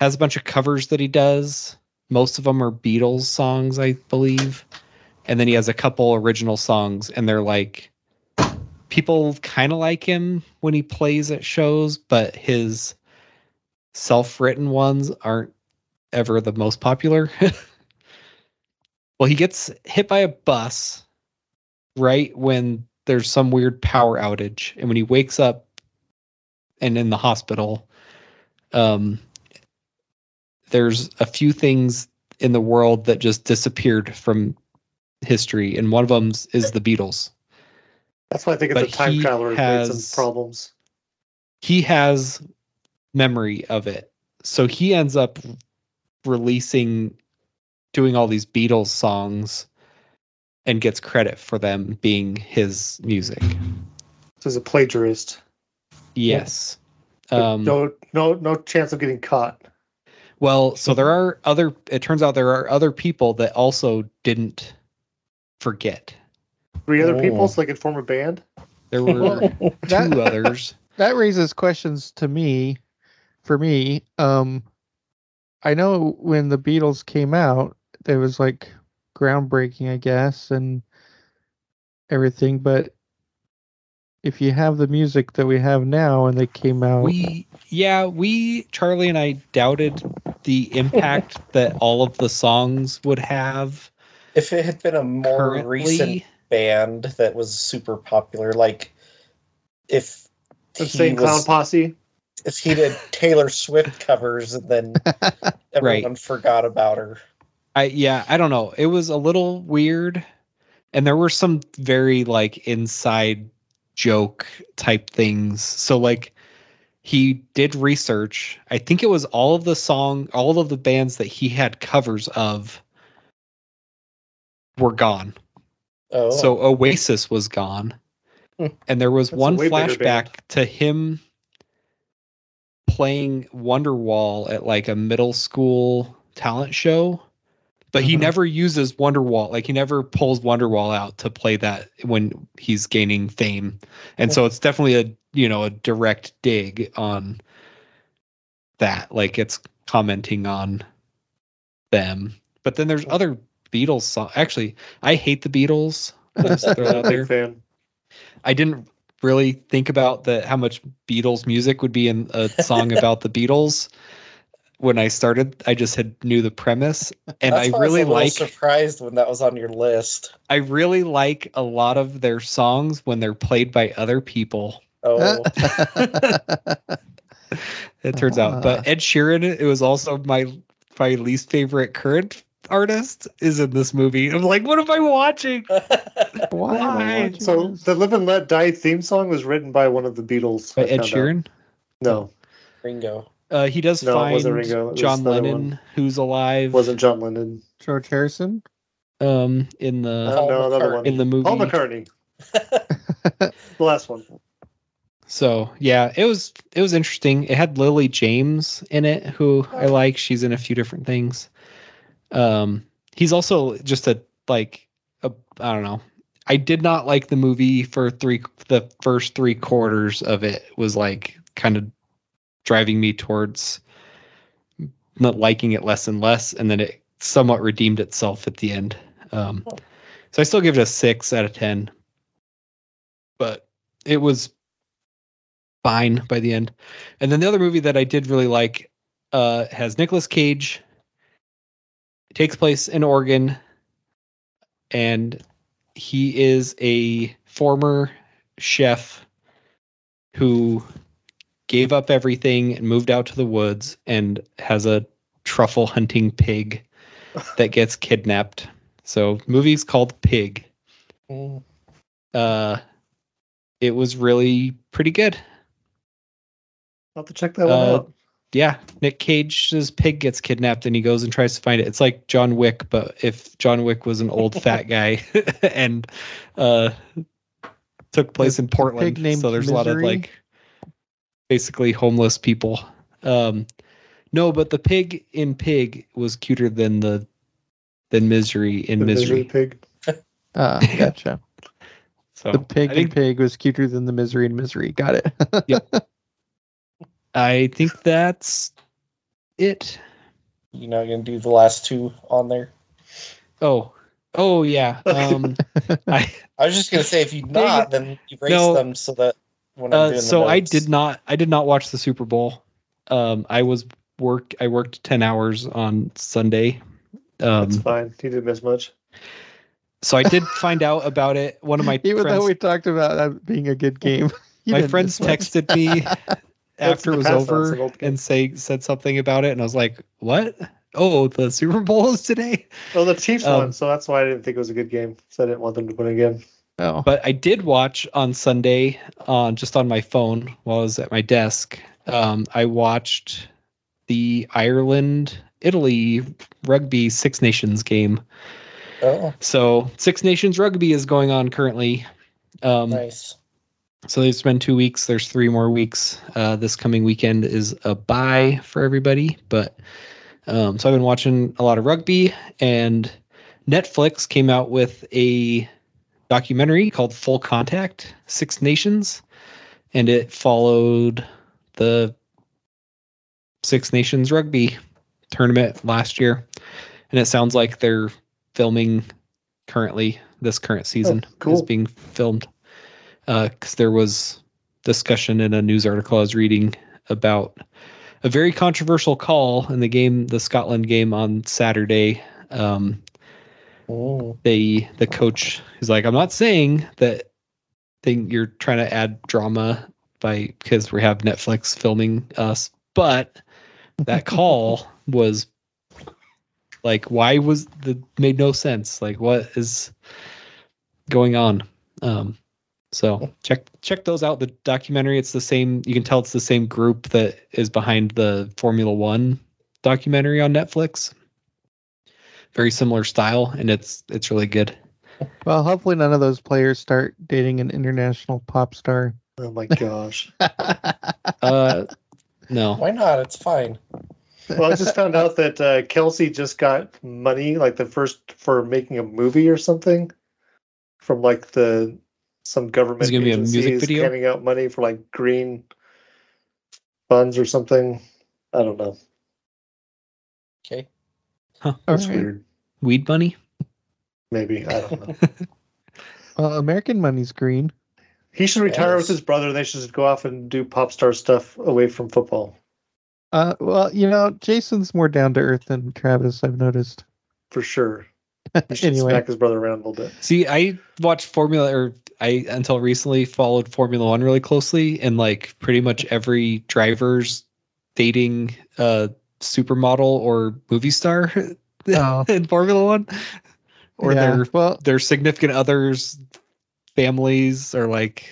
has a bunch of covers that he does. Most of them are Beatles songs, I believe. And then he has a couple original songs, and they're like people kind of like him when he plays at shows, but his self-written ones aren't ever the most popular. well, he gets hit by a bus right when there's some weird power outage. And when he wakes up and in the hospital, um, there's a few things in the world that just disappeared from history. And one of them is the Beatles.
that's why I think it's
But
a time traveler
has-
some problems.
he has memory of it. So he ends up releasing doing all these Beatles songs and gets credit for them being his music.
So he's a plagiarist.
Yes.
But
Um
no, no, no chance of getting caught.
well, so there are other it turns out there are other people that also didn't forget.
Three other
Oh.
people, so they could form a band.
There were
That-
two others.
that raises questions to me for me um i know when the beatles came out it was like groundbreaking i guess and everything but if you have the music that we have now and they came out
We yeah, we Charlie and I doubted the impact that all of the songs would have
If it had been a more
currently.
recent band that was super popular, like if
Insane
he
Clown Posse.
If he did Taylor Swift covers and then everyone forgot about her.
I yeah, I don't know. It was a little weird, and there were some very like inside joke type things. So like he did research. I think it was all of the song, all of the bands that he had covers of were gone.
Oh,
So Oasis was gone.
Hmm.
And there was
That's
one flashback to him playing Wonderwall at like a middle school talent show. But he
Mhm.
never uses Wonderwall. Like he never pulls Wonderwall out to play that when he's gaining fame. And so it's definitely a, you know, a direct dig on that. Like it's commenting on them. But then there's other Beatles songs. Actually, I hate the Beatles. I'll just throw it out there.
Fan.
I didn't really think about that how much Beatles music would be in a song about the Beatles. When I started, I just had knew the premise, and
That's
I
why
really
was a
like
surprised when that was on your list.
I really like a lot of their songs when they're played by other people.
Oh,
It turns out,
Ah.
but Ed Sheeran, it was also my my least favorite current artist is in this movie. I'm like, what am I watching?
Why? am I watching
So
this?
the "Live and Let Die" theme song was written by one of the Beatles.
By Ed
found out.
Sheeran.
No,
Ringo.
Uh, he does
No, it
find
Ringo.
John Lennon,
one.
who's alive,
wasn't John Lennon.
George Harrison.
um, in the
Paul
no, another one.
in the movie.
Paul McCartney. the last one.
So yeah, it was it was interesting. It had Lily James in it, who I like. She's in a few different things. Um, he's also just a like a I don't know. I did not like the movie for three the first three quarters of it was like kind of driving me towards not liking it less and less, and then it somewhat redeemed itself at the end. Um, so I still give it a six out of ten, but it was fine by the end. And then the other movie that I did really like uh, has Nicolas Cage. It takes place in Oregon, and he is a former chef who gave up everything and moved out to the woods and has a truffle hunting pig that gets kidnapped. So, movie's called Pig.
Mm.
Uh, it was really pretty good.
I'll have to check that one
Uh,
out.
Yeah, Nick Cage's pig gets kidnapped and he goes and tries to find it. It's like John Wick, but if John Wick was an old fat guy and uh took place
The-
in Portland. So there's a lot of like basically homeless people. Um no, but the pig in Pig was cuter than the than Misery in
The
Misery.
Pig.
Ah, gotcha.
So
the pig
I think,
and pig was cuter than the misery and misery. Got it.
I think that's it.
You're not gonna do the last two on there.
Oh. Oh yeah. Um I
I was just gonna say if you not, then erase
No.
them so that when I'm
Uh,
doing the
so I did not. I did not watch the Super Bowl. Um, I was work. I worked ten hours on Sunday. Um,
That's fine. He didn't miss much.
so I did find out about it. One of my
Even
friends,
though we talked about that being a good game,
my friends texted me after it was
the past, that's
over
an old game.
and say said something about it, and I was like, "What? Oh, the Super Bowl is today."
Oh, the Chiefs
Um,
won, so that's why I didn't think it was a good game. So I didn't want them to win again.
Oh,
But I did watch on Sunday on just on my phone while I was at my desk. Um, I watched the Ireland Italy rugby Six Nations game.
Oh,
So Six Nations rugby is going on currently. Um,
nice.
So it's been two weeks. There's three more weeks. Uh, this coming weekend is a bye for everybody. But um, so I've been watching a lot of rugby, and Netflix came out with a documentary called Full Contact Six Nations, and it followed the Six Nations rugby tournament last year. And it sounds like they're filming currently, this current season is
cool.
being filmed because there was discussion in a news article I was reading about a very controversial call in the game, the Scotland game on Saturday. Um,
Mm.
they the coach is like, I'm not saying that thing you're trying to add drama by because we have Netflix filming us, but that call was like, why was the made no sense? Like, what is going on? Um, so check check those out. The documentary, it's the same. You can tell it's the same group that is behind the Formula One documentary on Netflix. Very similar style, and it's it's really good.
well, hopefully none of those players start dating an international pop star.
Oh my gosh.
Uh, no,
Why not? It's fine.
well, I just found out that uh, Kelce just got money, like the first for making a movie or something, from like the some government.
Is gonna be a music video?
Handing out money for like green funds or something. I don't know.
Okay.
All
That's
right.
weird.
Weed money?
Maybe I don't know.
Well, American money's green.
he should retire with his brother. They should just go off and do pop star stuff away from football
Uh, well, you know, Jason's more down to earth than Travis. I've noticed.
for sure. He should
anyway,
smack his brother around a little bit.
See, I watched Formula, or I until recently followed Formula One really closely, and like pretty much every driver's dating a supermodel or movie star
Oh.
in Formula One, or
yeah,
their
well,
their significant others, families, or like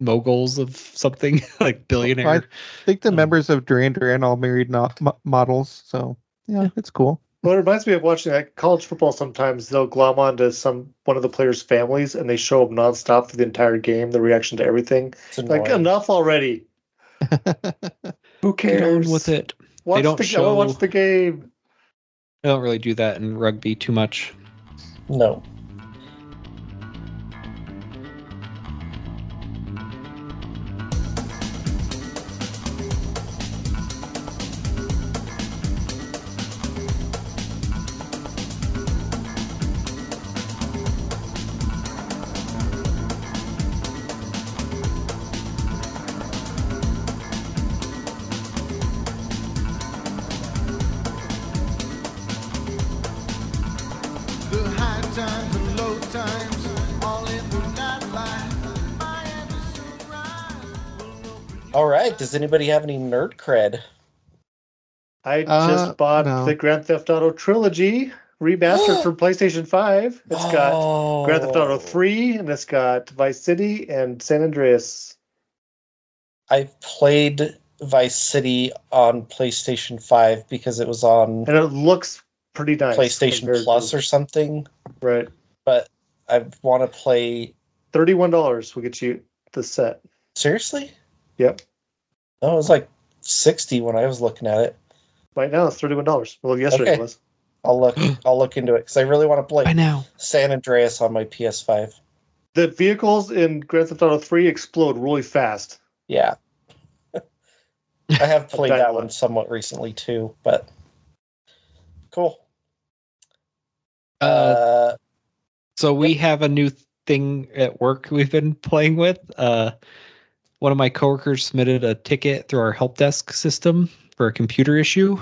moguls of something like billionaire.
I think the
um,
members of Duran Duran all married no- mo- models. So yeah, it's cool.
Well, it reminds me of watching like college football. Sometimes they'll glom onto some one of the players' families, and they show up nonstop for the entire game. The reaction to everything,
It's
like enough already. Who cares?
with it.
Watch
don't
the oh,
show-
watch the game.
I don't really do that in rugby too much.
No. Does anybody have any nerd cred?
I
Uh,
just bought
no.
the Grand Theft Auto trilogy remastered for PlayStation Five. It's got
Oh.
Grand Theft Auto Three, and it's got Vice City and San Andreas.
I played Vice City on PlayStation 5 because it was on
and it looks pretty nice.
PlayStation Plus
to-
or something.
right.
But I want to play.
Thirty-one dollars will get you the set.
Seriously?
Yep.
No, it was like 60 when I was looking at it.
Right now it's thirty-one dollars. Well, yesterday
Okay.
it was.
I'll look. I'll look into it because I really want to play
I know
San Andreas on my PS5.
The vehicles in Grand Theft Auto Three explode really fast.
Yeah. I have played that one somewhat recently too, but cool.
Uh,
Uh,
So we have a new thing at work we've been playing with. Uh, one of my coworkers submitted a ticket through our help desk system for a computer issue,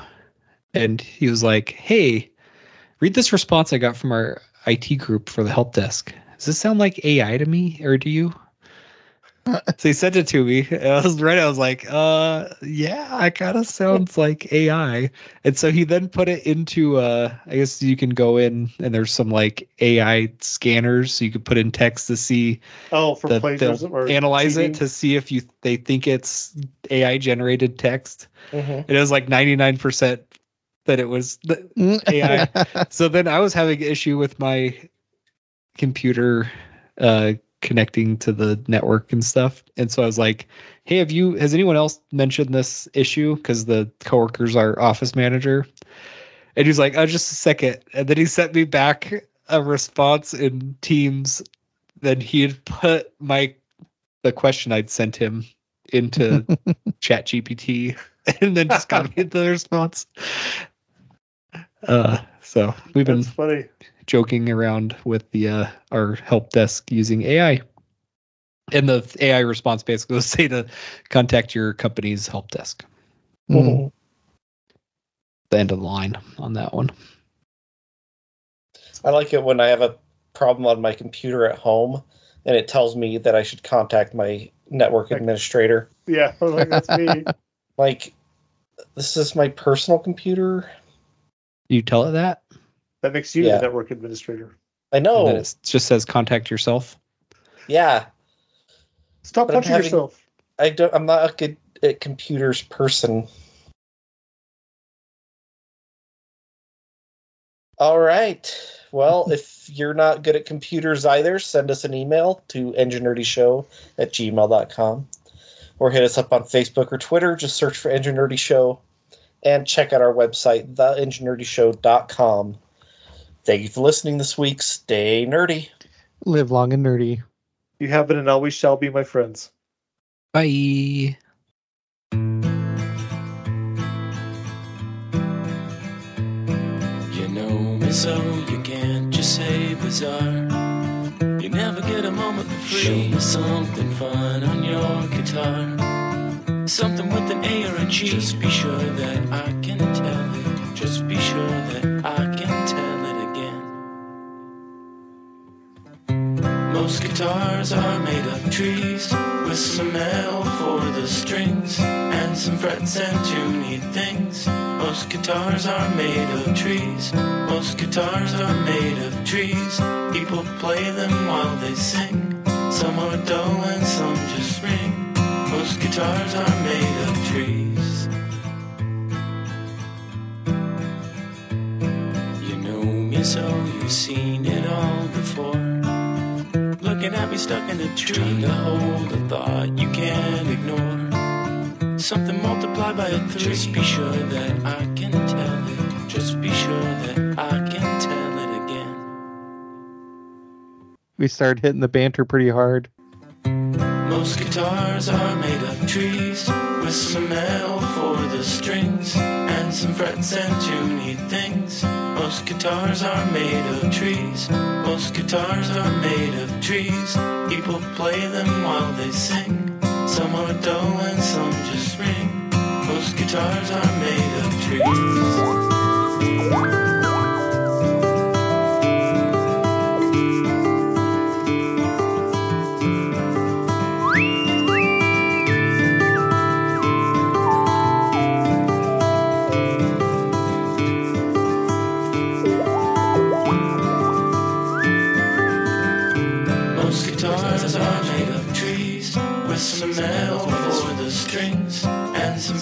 and he was like, "Hey, read this response I got from our IT group for the help desk. Does this sound like AI to me, or do you?" So he sent it to me. And I was right. I was like, "Uh, yeah, it kind of sounds like AI." And so he then put it into uh I guess you can go in and there's some like AI scanners so you could put in text to see
Oh, for
the,
plagiarism or
analyze
cheating?
it to see if you they think it's AI generated text.
mhm.
It was like 99% that it was the AI. so then I was having issue with my computer uh connecting to the network and stuff. And so I was like, "Hey, have you has anyone else mentioned this issue cuz the coworkers are office manager?" And he's like, "Oh, just a second. And then he sent me back a response in Teams that he had put my the question I'd sent him into Chat GPT and then just got me the response. Uh so we've been
That's funny.
Joking around with the uh, our help desk using AI. And the AI response basically will say to contact your company's help desk.
Mm.
The end of the line on that one.
I like it when I have a problem on my computer at home and it tells me that I should contact my network administrator.
Yeah, like, that's me.
Like, this is my personal computer.
You tell it that,
That makes you
Yeah.
the network administrator.
I
and
know.
it just says contact yourself.
Yeah,
Stop
But
punching
having-
yourself.
I don't. I'm not a good at computers person. All right. Well, if you're not good at computers either, send us an email to engineerdyshow at gmail.com or hit us up on Facebook or Twitter. Just search for Engine Nerdy Show and check out our website, theengineerdyshow.com. Thank you for listening this week. Stay nerdy.
Live long and nerdy.
You have been and always shall be my friends.
Bye.
You know me so you can't just say bizarre. You never get a moment for free. Show me something fun on your guitar. Something with an A or a G. Just be sure that I can tell it. Just be sure that I Most guitars are made of trees with some L for the strings and some frets and tuney things. Most guitars are made of trees. Most guitars are made of trees. People play them while they sing. Some are dull and some just ring. Most guitars are made of trees. You know me so you've seen it all before. Looking at me stuck in a tree, trying to hold a thought you can't ignore. Something multiplied by a three. Just be sure that I can tell it. Just be sure that I can tell it again.
We started hitting the banter pretty hard.
Most guitars are made of trees with some L for the strings and some frets and tuney things. Most guitars are made of trees. Most guitars are made of trees. People play them while they sing. Some are dull and some just ring. Most guitars are made of trees.